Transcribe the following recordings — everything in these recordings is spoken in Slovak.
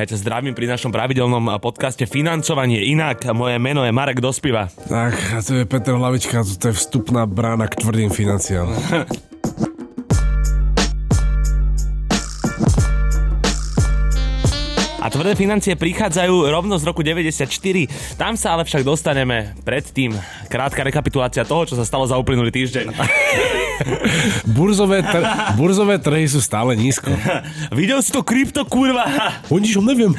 Ja ťa zdravím pri našom pravidelnom podcaste Financovanie inak. Moje meno je Marek Dospiva. Tak, a to je Peter Hlavička, to je vstupná brána k tvrdým financiám. A tvrdé financie prichádzajú rovno z roku 94. Tam sa ale však dostaneme predtým. Krátka rekapitulácia toho, čo sa stalo za uplynulý týždeň. burzové, tr- burzové trhy sú stále nízko. Videl si to krypto, kurva? O ničom neviem.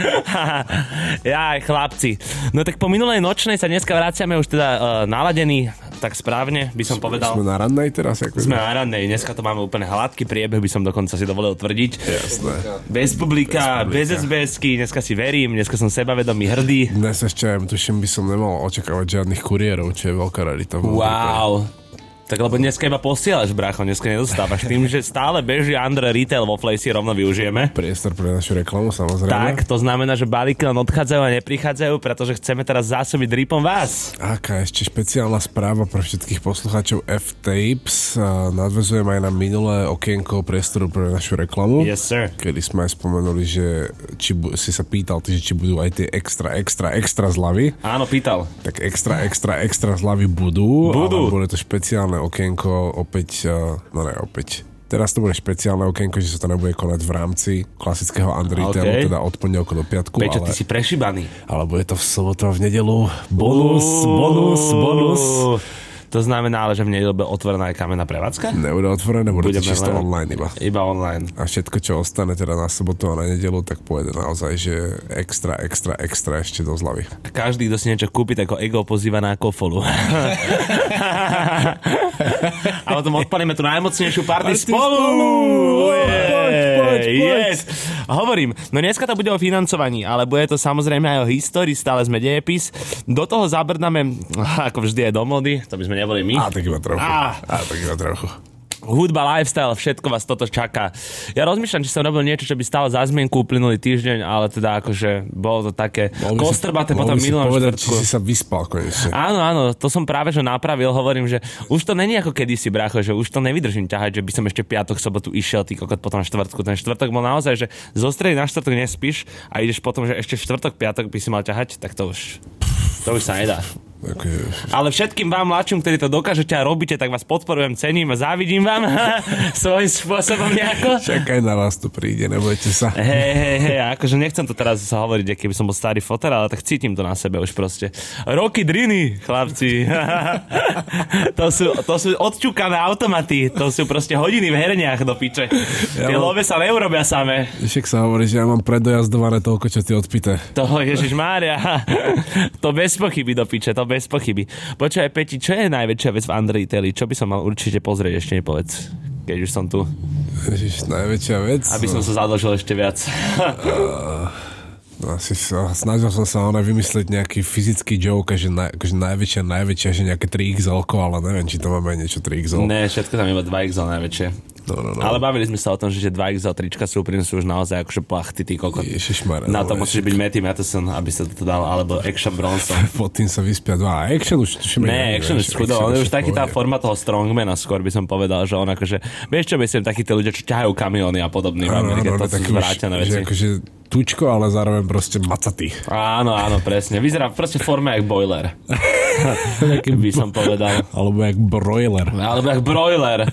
ja, chlapci. No tak po minulej nočnej sa dneska vraciame už teda uh, naladení tak správne by som povedal. Sme na rannej teraz? Ako sme na rannej, dneska to máme úplne hladký priebeh, by som dokonca si dovolil tvrdiť. Jasné. Bez publika, bez, bez SBSky, dneska si verím, dneska som sebavedomý, hrdý. Dnes ešte, tuším, by som nemal očakávať žiadnych kuriérov, čo je veľká rarita. Wow, tak lebo dneska iba posielaš, brácho, dneska nedostávaš. Tým, že stále beží Under Retail vo Flay si rovno využijeme. Priestor pre našu reklamu, samozrejme. Tak, to znamená, že balíky len odchádzajú a neprichádzajú, pretože chceme teraz zásobiť dripom vás. Aká ešte špeciálna správa pre všetkých poslucháčov F-Tapes. Nadvezujem aj na minulé okienko priestoru pre našu reklamu. Yes, sir. Kedy sme aj spomenuli, že či bu- si sa pýtal, ty, že či budú aj tie extra, extra, extra zľavy. Áno, pýtal. Tak extra, extra, extra zľavy budú. Budú. Ale bude to špeciálne okienko opäť, no ne, opäť Teraz to bude špeciálne okienko, že sa to nebude konať v rámci klasického Andritailu, okay. teda od pondelku do piatku. Peťo, ale, ty si prešibaný. Ale bude to v sobotu a v nedelu. Bonus, bonus, bonus. To znamená ale, že v nedelu bude otvorená aj kamenná prevádzka? Nebude otvorené, bude to čisto len, online iba. Iba online. A všetko, čo ostane teda na sobotu a na nedelu, tak pôjde naozaj, že extra, extra, extra ešte do zlavy. A každý, kto si niečo kúpi, tak ho ego pozýva na kofolu. a potom odpalíme tú najmocnejšiu party, party spolu! spolu! Poď, poď, poď. Yes. Hovorím, no dneska to bude o financovaní, ale bude to samozrejme aj o histórii, stále sme dejepis. Do toho zabrdáme, ako vždy aj do mody, to by sme neboli my. A tak iba trochu. A, a tak iba trochu hudba, lifestyle, všetko vás toto čaká. Ja rozmýšľam, či som robil niečo, čo by stalo za zmienku uplynulý týždeň, ale teda akože bolo to také kostrbaté potom minulom povedať, či si sa vyspal konečne. Áno, áno, to som práve že napravil, hovorím, že už to není ako kedysi, brácho, že už to nevydržím ťahať, že by som ešte piatok, sobotu išiel, ty kokot potom štvrtku. Ten štvrtok bol naozaj, že zo stredy na štvrtok nespíš a ideš potom, že ešte štvrtok, piatok by si mal ťahať, tak to už, to už sa nedá. Ale všetkým vám mladším, ktorí to dokážete a robíte, tak vás podporujem, cením a závidím vám svojím spôsobom nejako. Čakaj na vás to príde, nebojte sa. Hej, hej, hej, akože nechcem to teraz sa hovoriť, keby som bol starý foter, ale tak cítim to na sebe už proste. Roky driny, chlapci. to, sú, to sú odčúkané automaty, to sú proste hodiny v herniach do piče. Ja Tie mám... love sa neurobia samé. Však sa hovorí, že ja mám predojazdované toľko, čo ty odpite. To, Ježiš Mária, to bez pochyby do piče, to bez pochyby. Počkaj, Peti, čo je najväčšia vec v Undertale? Čo by som mal určite pozrieť, ešte nepovedz, keď už som tu. Ježiš, najväčšia vec? Aby som sa zadlžil ešte viac. uh, asi sa, snažil som sa ona vymyslieť nejaký fyzický joke, že, na, akože najväčšia, najväčšia, že nejaké 3XL, ale neviem, či to máme niečo 3XL. Ne, všetko tam iba 2XL najväčšie. No, no, no. Ale bavili sme sa o tom, že tie 2 XL trička sú sú už naozaj akože plachty, ty kokot. Ježišmar, Na to musíš byť Matty Matheson, aby sa to dal, alebo Action Bronson. Pod tým sa vyspia dva. Action už tuším. Ne, Action už schudol. On je už taký tá forma toho strongmana skôr by som povedal, že on akože, vieš čo myslím, takí tí ľudia, čo ťahajú kamióny a podobne v Amerike, to sú zvrátené veci. Akože tučko, ale zároveň proste macatý. Áno, áno, presne. Vyzerá proste forme jak boiler. by som povedal. Alebo jak broiler. Alebo jak broiler.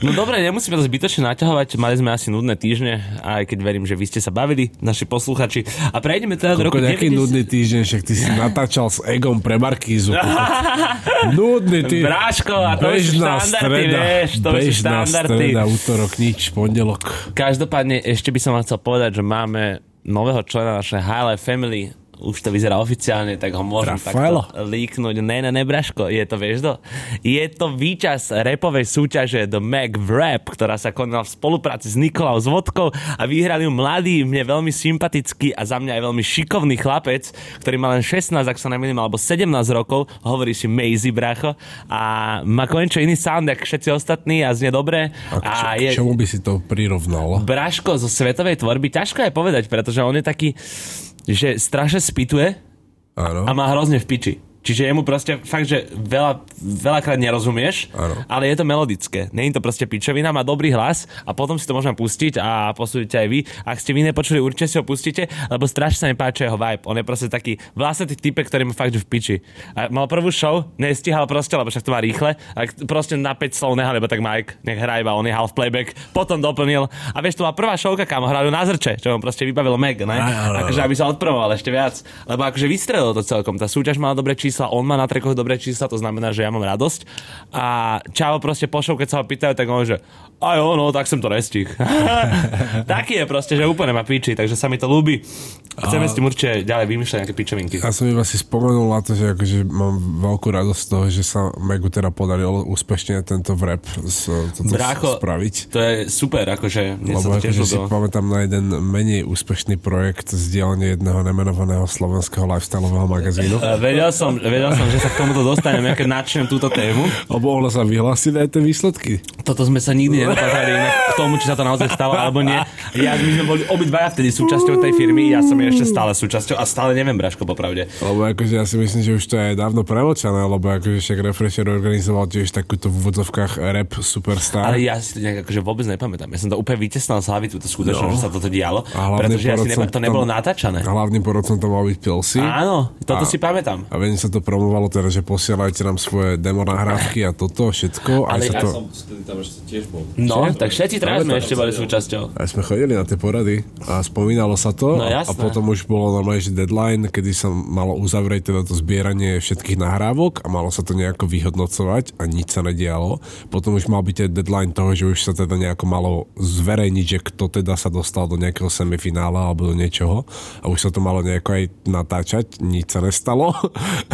No dobre, nemusíme to zbytočne naťahovať. Mali sme asi nudné týždne, aj keď verím, že vy ste sa bavili, naši posluchači. A prejdeme teda do roku 90... nudný týždeň, však ty si natáčal s Egom pre Markízu. nudný týždeň. Bráško, a to bežná už štandardy, streda, vieš, to bežná už streda, útorok, nič, pondelok. Každopádne ešte by som vám chcel povedať, že máme nového člena našej Highlight Family už to vyzerá oficiálne, tak ho môžem Rafaelo. takto líknuť. Ne, ne, ne, Braško, je to, vieš to? Je to víťaz repovej súťaže The Mac Rap, ktorá sa konala v spolupráci s Nikolou s Vodkou a vyhrali ju mladý, mne veľmi sympatický a za mňa aj veľmi šikovný chlapec, ktorý má len 16, ak sa nemýlim, alebo 17 rokov, hovorí si Maisie, bracho, a má konečne iný sound, ako všetci ostatní a znie dobre. A, a k, je... čomu by si to prirovnal? Braško zo svetovej tvorby, ťažko je povedať, pretože on je taký že strašne spituje Áno. a má hrozne v piči. Čiže jemu proste fakt, že veľa, veľakrát nerozumieš, ano. ale je to melodické. Není to proste pičovina, má dobrý hlas a potom si to môžeme pustiť a posúdite aj vy. Ak ste vy nepočuli, určite si ho pustíte, lebo strašne sa mi páči jeho vibe. On je proste taký vlastný typ, ktorý má fakt, v piči. A mal prvú show, nestíhal proste, lebo však to má rýchle. A proste na 5 slov nehal, lebo tak Mike, nech hrá iba, on je half playback, potom doplnil. A vieš, to bola prvá showka, kam hrali na zrče, čo on proste vybavil meg, ne? Akože aby sa odpromoval ešte viac. Lebo akože vystrelil to celkom. Tá súťaž mala dobré číslo čísla, on má na trekoch dobré čísla, to znamená, že ja mám radosť. A Čavo proste pošol, keď sa ho pýtajú, tak on že a jo, no, tak som to nestih. Taký je proste, že úplne ma píči, takže sa mi to ľúbi. Chceme a... s tým určite ďalej vymýšľať nejaké pičovinky. Ja som iba si spomenul na to, že akože mám veľkú radosť z toho, že sa Megu teda podarilo úspešne tento vrep z, Brácho, spraviť. To je super, akože Lebo akože si pamätám na jeden menej úspešný projekt z dielne jedného nemenovaného slovenského lifestyleového magazínu. vedel som, vedel som, že sa k tomuto dostaneme, keď načnem túto tému. Ono sa vyhlásiť aj tie výsledky. Toto sme sa nikdy nedokázali k tomu, či sa to naozaj stalo alebo nie. Ja, my sme boli obidvaja vtedy súčasťou tej firmy, ja som je ešte stále súčasťou a stále neviem, Braško, popravde. Lebo akože ja si myslím, že už to je dávno premočané, lebo akože však Refresher organizoval tiež takúto v úvodzovkách rap superstar. Ale ja si to nejak akože vôbec nepamätám. Ja som to úplne vytesnal z hlavy túto skutočnosť, no. že sa toto dialo, pretože ja si neba, to nebolo natáčané. Hlavným porodcom to mal byť Pilsi. Áno, toto a, si pamätám. A viem, sa to promovalo teda, že posielajte nám svoje demo nahrávky a toto, všetko. Ale ja to... som tam ešte tiež bol. No, Čiže? tak všetci traja sme ešte boli súčasťou. A sme chodili na tie porady a spomínalo sa to. No, a potom už bolo normálne, že deadline, kedy sa malo uzavrieť teda to zbieranie všetkých nahrávok a malo sa to nejako vyhodnocovať a nič sa nedialo. Potom už mal byť aj deadline toho, že už sa teda nejako malo zverejniť, že kto teda sa dostal do nejakého semifinála alebo do niečoho a už sa to malo nejako aj natáčať, nič sa nestalo.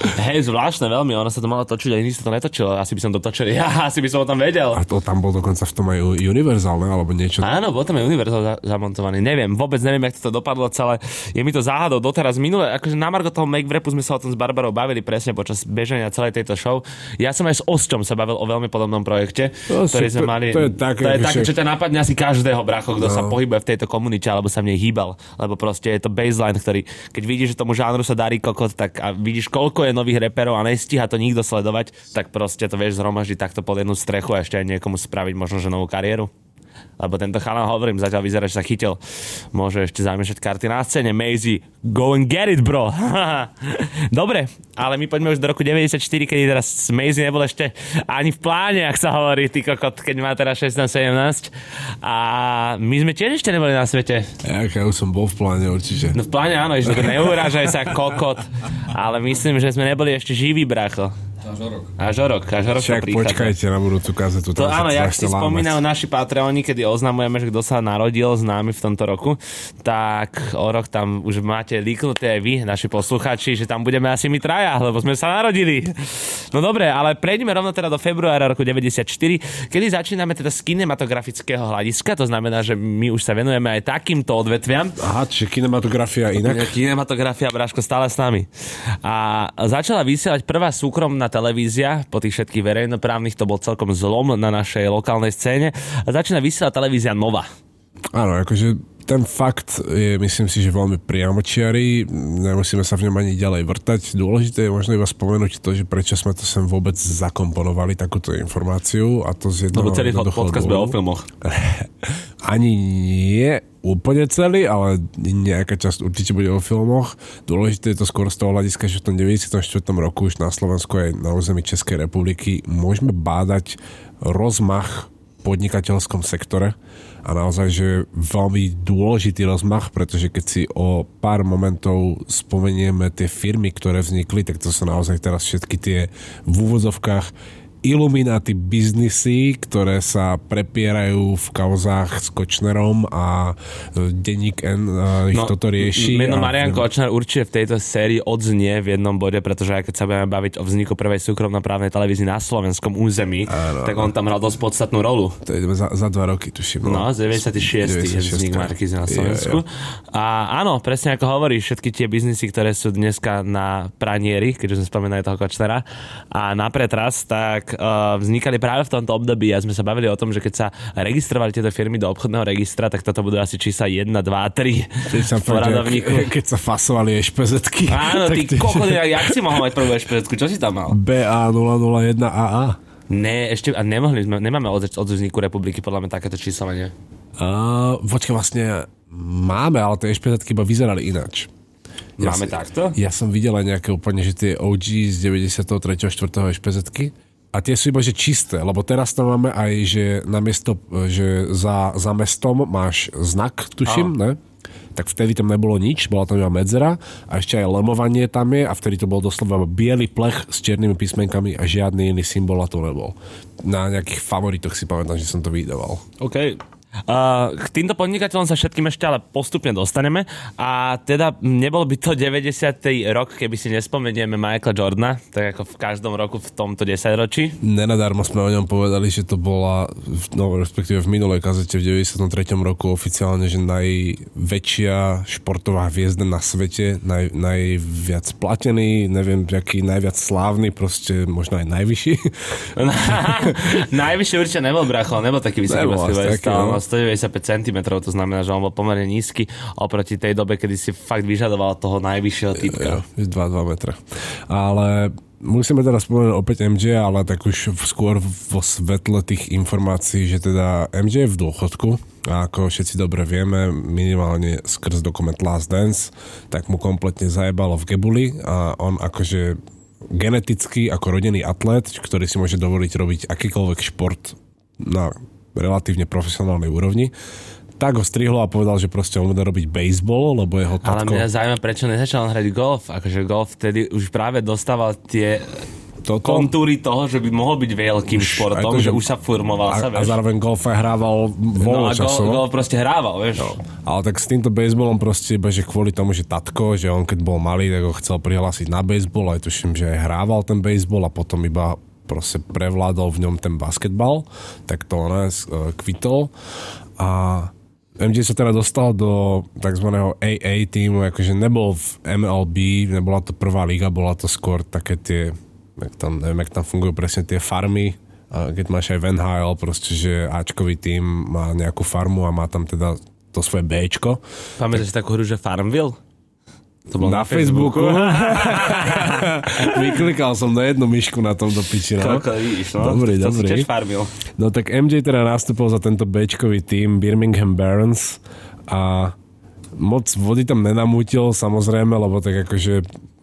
Hej, zvláštne veľmi, ono sa to malo točiť a iný sa to netočilo. Asi by som to točil ja, asi by som o tom vedel. A to tam bol dokonca v tom aj univerzálne, alebo niečo. Áno, bol tam aj univerzál za- zamontovaný. Neviem, vôbec neviem, jak to dopadlo celé. Je mi to záhadou doteraz. Minule, akože na Margo toho Make Vrepu sme sa o tom s Barbarou bavili presne počas bežania celej tejto show. Ja som aj s Osťom sa bavil o veľmi podobnom projekte, to ktorý sme mali. To je také, to je také čo ťa napadne asi každého bracho, kto no. sa pohybuje v tejto komunite alebo sa v nej hýbal. Lebo proste je to baseline, ktorý, keď vidíš, že tomu žánru sa darí kokot, tak a vidíš, koľko je nových reperov a nestíha to nikto sledovať, tak proste to vieš zhromaždiť takto pod jednu strechu a ešte aj niekomu spraviť možno že novú kariéru lebo tento chalán, hovorím, zatiaľ vyzerá, že sa chytil. Môže ešte zamiešať karty na scéne. Maisie, go and get it, bro. Dobre, ale my poďme už do roku 94, kedy teraz Maisie nebol ešte ani v pláne, ak sa hovorí, ty kokot, keď má teraz 16-17. A my sme tiež ešte neboli na svete. Ja, ja už som bol v pláne určite. No v pláne áno, že neurážaj sa kokot, ale myslím, že sme neboli ešte živí, bracho. Až o rok. Až o rok, až o rok Však počkajte na budúcu kazetu. To áno, jak si spomínajú naši Patreoni, kedy oznamujeme, že kto sa narodil s nami v tomto roku, tak o rok tam už máte líknuté aj vy, naši posluchači, že tam budeme asi my traja, lebo sme sa narodili. No dobre, ale prejdeme rovno teda do februára roku 94, kedy začíname teda z kinematografického hľadiska, to znamená, že my už sa venujeme aj takýmto odvetviam. Aha, čiže kinematografia inak? Kinematografia, Bráško, stále s nami. A začala vysielať prvá súkromná televízia, po tých všetkých verejnoprávnych to bol celkom zlom na našej lokálnej scéne. A začína vysielať televízia Nova. Áno, akože ten fakt je, myslím si, že veľmi priamočiarý. Nemusíme sa v ňom ani ďalej vrtať. Dôležité je možno iba spomenúť to, že prečo sme to sem vôbec zakomponovali, takúto informáciu. A to z jedného... Lebo celý podcast o filmoch. ani nie úplne celý, ale nejaká časť určite bude o filmoch. Dôležité je to skôr z toho hľadiska, že v tom 94. roku už na Slovensku aj na území Českej republiky môžeme bádať rozmach podnikateľskom sektore a naozaj, že veľmi dôležitý rozmach, pretože keď si o pár momentov spomenieme tie firmy, ktoré vznikli, tak to sú naozaj teraz všetky tie v úvozovkách Illuminati biznisy, ktoré sa prepierajú v kauzách s Kočnerom a e, denník N uh, ich no, toto rieši. Meno Marian Kočner určite v tejto sérii odznie v jednom bode, pretože aj keď sa budeme baviť o vzniku prvej súkromnoprávnej televízii na slovenskom území, áno, tak on tam hral dosť podstatnú rolu. To je za, za dva roky, tuším. No, no 96. 96. je vznik Markizy na Slovensku. Je, je. A áno, presne ako hovoríš, všetky tie biznisy, ktoré sú dneska na pranieri, keďže sme spomínali toho Kočnera, a na pretras, tak tak uh, vznikali práve v tomto období a sme sa bavili o tom, že keď sa registrovali tieto firmy do obchodného registra, tak toto budú asi čísla 1, 2, 3 keď sa, keď sa fasovali ešpezetky. Áno, ty kokot, jak si mohol mať prvú ešpezetku? Čo si tam mal? BA001AA. Ne, ešte, a nemohli sme, nemáme od, od vzniku republiky podľa mňa takéto číslovanie. Uh, počkaj, vlastne máme, ale tie ešpezetky iba vyzerali ináč. Ja Máme ja, takto? Ja som videl aj nejaké úplne, že tie OG z 93. 4. ešpezetky a tie sú iba, že čisté, lebo teraz tam máme aj, že namiesto, že za, za mestom máš znak, tuším, ne? tak vtedy tam nebolo nič, bola tam iba medzera a ešte aj lemovanie tam je a vtedy to bol doslova biely plech s černými písmenkami a žiadny iný symbol to nebol. Na nejakých favoritoch si pamätám, že som to vydával. OK, Uh, k týmto podnikateľom sa všetkým ešte ale postupne dostaneme a teda nebol by to 90. rok, keby si nespomenieme Michaela Jordana, tak ako v každom roku v tomto desaťročí. Nenadarmo sme o ňom povedali, že to bola, no respektíve v minulej kazete v 93. roku oficiálne, že najväčšia športová hviezda na svete, naj, najviac platený, neviem, aký najviac slávny, proste možno aj najvyšší. najvyšší určite nebol bracho, nebol taký vysoký. Nebol, taký, no. 195 cm, to znamená, že on bol pomerne nízky oproti tej dobe, kedy si fakt vyžadoval toho najvyššieho typka. Ja, 2-2 metra. Ale musíme teraz spomenúť opäť MJ, ale tak už skôr vo svetle tých informácií, že teda MJ je v dôchodku a ako všetci dobre vieme, minimálne skrz dokument Last Dance, tak mu kompletne zajebalo v gebuli a on akože geneticky ako rodený atlet, ktorý si môže dovoliť robiť akýkoľvek šport na relatívne profesionálnej úrovni, tak ho strihlo a povedal, že proste on bude robiť baseball, lebo jeho tatko... Ale mňa zaujíma, prečo nezačal hrať golf. Akože golf vtedy už práve dostával tie toto... kontúry toho, že by mohol byť veľkým už, športom, to, že, že už sa formoval a, sa, vieš. A zároveň golf aj hrával voľno no a golf, golf proste hrával, vieš. No. Ale tak s týmto baseballom proste iba, že kvôli tomu, že tatko, že on keď bol malý, tak ho chcel prihlásiť na baseball, aj tuším, že aj hrával ten baseball a potom iba proste prevládol v ňom ten basketbal, tak to ona uh, kvitol a MJ sa teda dostal do tzv. AA týmu, akože nebol v MLB, nebola to prvá liga, bola to skôr také tie, jak tam, neviem, jak tam fungujú presne tie farmy, keď máš aj Van Hale, proste, že Ačkový tým má nejakú farmu a má tam teda to svoje Bčko. Pamätáš tak... takú hru, že Farmville? To bol na, na Facebooku. Facebooku. Vyklikal som na jednu myšku na tomto piči. No. vidíš, no. Dobrý, to dobrý. farmil. No tak MJ teda nastúpil za tento Bčkový tým Birmingham Barons a moc vody tam nenamútil samozrejme, lebo tak akože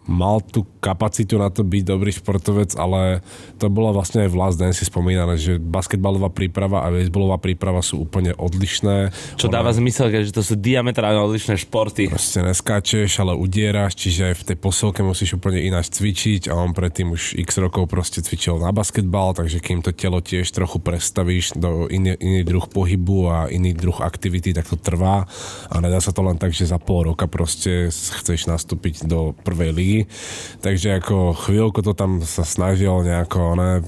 mal tú kapacitu na to byť dobrý športovec, ale to bolo vlastne aj v Last Dance spomínané, že basketbalová príprava a baseballová príprava sú úplne odlišné. Čo Ona... dáva zmysel, že to sú diametrálne odlišné športy. Proste neskáčeš, ale udieraš, čiže aj v tej posilke musíš úplne ináč cvičiť a on predtým už x rokov proste cvičil na basketbal, takže kým to telo tiež trochu prestavíš do iný, iný druh pohybu a iný druh aktivity, tak to trvá a nedá sa to len tak, že za pol roka proste chceš nastúpiť do prvej ligy takže ako chvíľku to tam sa snažil nejako, ne,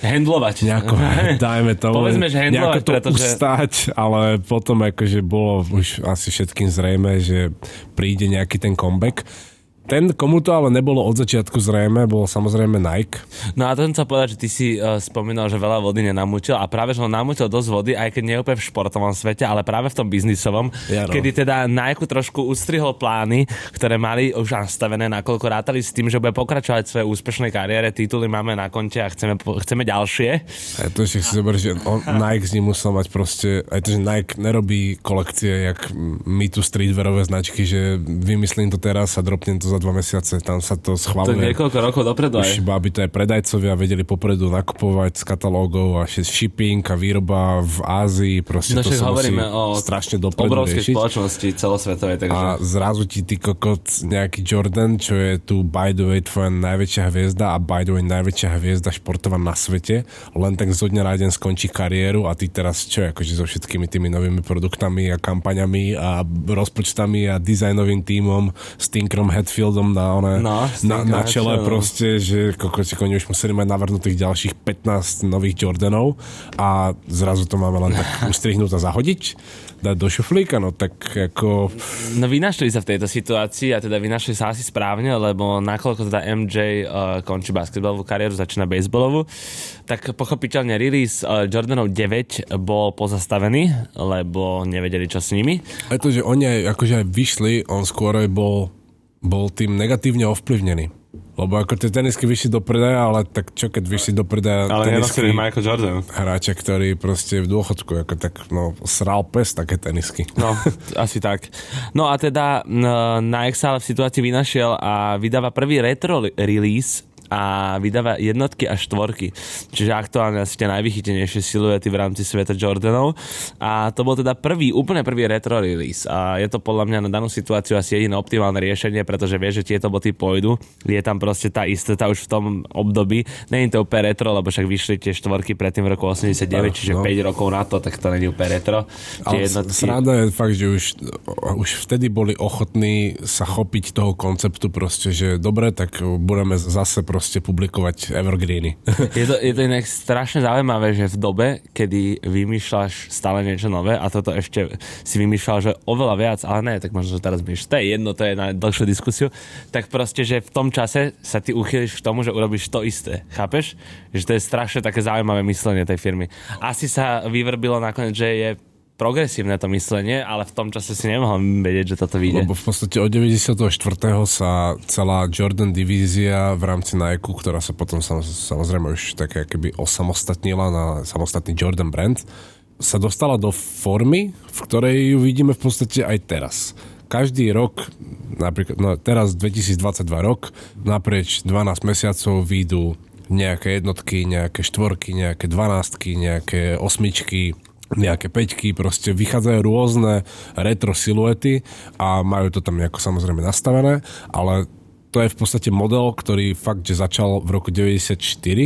Handlovať. Nejako, dajme to. Povedzme, že handlovať, to pretože... ustať, ale potom akože bolo už asi všetkým zrejme, že príde nejaký ten comeback. Ten, komu to ale nebolo od začiatku zrejme, bol samozrejme Nike. No a to som povedať, že ty si uh, spomínal, že veľa vody nenamútil a práve, že on namútil dosť vody, aj keď nie úplne v športovom svete, ale práve v tom biznisovom, ja, no. kedy teda Nike trošku ustrihol plány, ktoré mali už nastavené, nakoľko rátali s tým, že bude pokračovať svoje úspešnej kariére, tituly máme na konte a chceme, chceme ďalšie. A to ešte si zober, že on, Nike z ním musel mať proste, aj to, že Nike nerobí kolekcie, jak my tu streetwearové značky, že vymyslím to teraz a dropnem to za dva mesiace, tam sa to schváluje. To je niekoľko rokov dopredu. Už aby to aj predajcovia vedeli popredu nakupovať z katalógov a shipping a výroba v Ázii, proste no, to sa musí o strašne dopredu obrovskej riešiť. spoločnosti celosvetovej. Takže... A zrazu ti ty kokot nejaký Jordan, čo je tu by the way tvoja najväčšia hviezda a by the way najväčšia hviezda športová na svete, len tak zo dňa na deň skončí kariéru a ty teraz čo, akože so všetkými tými novými produktami a kampaňami a rozpočtami a dizajnovým tímom s Tinkerom Hatfield Hatfieldom na, one, no, na, na čele no. proste, že kokoti, oni už museli mať navrhnutých ďalších 15 nových Jordanov a zrazu to máme len tak ustrihnúť a zahodiť dať do šuflíka, no tak ako... No vynašli sa v tejto situácii a teda vynašli sa asi správne, lebo nakoľko teda MJ uh, končí basketbalovú kariéru, začína baseballovú, tak pochopiteľne release uh, Jordanov 9 bol pozastavený, lebo nevedeli, čo s nimi. Aj to, že oni aj, akože aj vyšli, on skôr aj bol, bol tým negatívne ovplyvnený. Lebo ako tie tenisky vyšli do predaja, ale tak čo keď vyšli do predaja ale tenisky Michael Jordan. hráča, ktorý proste v dôchodku ako tak no, sral pes také tenisky. No, asi tak. No a teda na Excel v situácii vynašiel a vydáva prvý retro release a vydáva jednotky a štvorky. Čiže aktuálne asi tie najvychytenejšie siluety v rámci sveta Jordanov. A to bol teda prvý, úplne prvý retro release. A je to podľa mňa na danú situáciu asi jediné optimálne riešenie, pretože vie, že tieto boty pôjdu. Je tam proste tá istota už v tom období. Není to úplne retro, lebo však vyšli tie štvorky predtým v roku 89, no, čiže no. 5 rokov na to, tak to není úplne retro. Ale jednotky... sranda je fakt, že už, už vtedy boli ochotní sa chopiť toho konceptu proste, že dobre, tak budeme zase proste proste publikovať evergreeny. Je to, je to inak strašne zaujímavé, že v dobe, kedy vymýšľaš stále niečo nové a toto ešte si vymýšľal, že oveľa viac, ale ne, tak možno, že teraz myš, to je jedno, to je na dlhšiu diskusiu, tak proste, že v tom čase sa ty uchýliš k tomu, že urobíš to isté. Chápeš? Že to je strašne také zaujímavé myslenie tej firmy. Asi sa vyvrbilo nakoniec, že je progresívne to myslenie, ale v tom čase si nemohol vedieť, že toto vyjde. Lebo v podstate od 94. sa celá Jordan divízia v rámci Nike, ktorá sa potom samozrejme už také keby osamostatnila na samostatný Jordan brand, sa dostala do formy, v ktorej ju vidíme v podstate aj teraz. Každý rok, napríklad no teraz 2022 rok, naprieč 12 mesiacov výjdu nejaké jednotky, nejaké štvorky, nejaké dvanástky, nejaké osmičky, nejaké peťky, proste vychádzajú rôzne retro siluety a majú to tam nejako samozrejme nastavené, ale to je v podstate model, ktorý fakt, že začal v roku 94,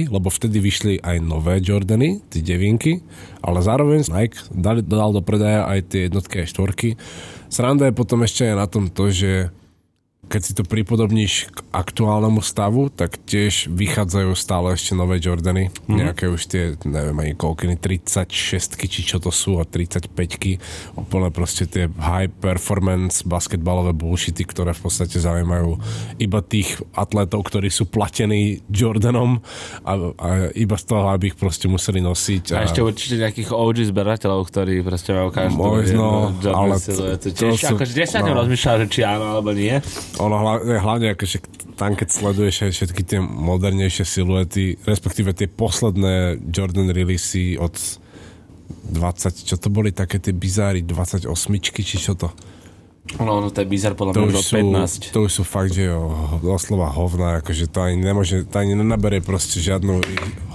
lebo vtedy vyšli aj nové Jordany, tie devinky, ale zároveň Nike dal, dal do predaja aj tie jednotky a štvorky. Sranda je potom ešte aj na tom to, že keď si to pripodobníš k aktuálnemu stavu, tak tiež vychádzajú stále ešte nové Jordany. Mm-hmm. Nejaké už tie, neviem ani koľkiny, 36 či čo to sú a 35 Úplne proste tie high performance basketbalové bullshity, ktoré v podstate zaujímajú iba tých atletov, ktorí sú platení Jordanom a, a iba z toho, aby ich proste museli nosiť. A, a ešte určite nejakých OG zberateľov, ktorí proste majú každú Možno, ale to, to, to, sú, akože 10 no. rozmýšľal, že či áno alebo nie ono hlavne, hlavne akože tam, keď sleduješ všetky tie modernejšie siluety, respektíve tie posledné Jordan releasy od 20, čo to boli také tie bizáry, 28 či čo to? No, no to je bizar podľa mňa už 15. To už sú fakt, že jo, doslova hovna, akože to ani nemôže, to ani nenabere proste žiadnu,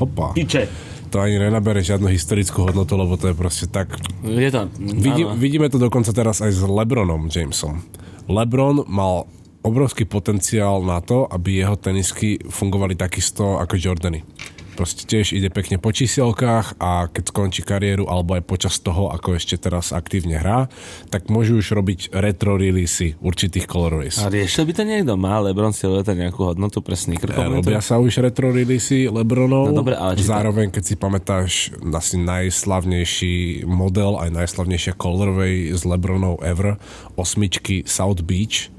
hopa. Piče to ani nenabere žiadnu historickú hodnotu, lebo to je proste tak... Je to, Vidí, vidíme to dokonca teraz aj s Lebronom Jamesom. Lebron mal obrovský potenciál na to, aby jeho tenisky fungovali takisto ako Jordany. Proste tiež ide pekne po číselkách a keď skončí kariéru alebo aj počas toho, ako ešte teraz aktívne hrá, tak môžu už robiť retro releasy určitých colorways. A riešil by to niekto? Má Lebron si nejakú hodnotu pre sneaker e, Robia sa už retro releasy Lebronov. No, dobre, ale Zároveň, keď si pamätáš asi najslavnejší model, aj najslavnejšia colorway z Lebronov ever, osmičky South Beach,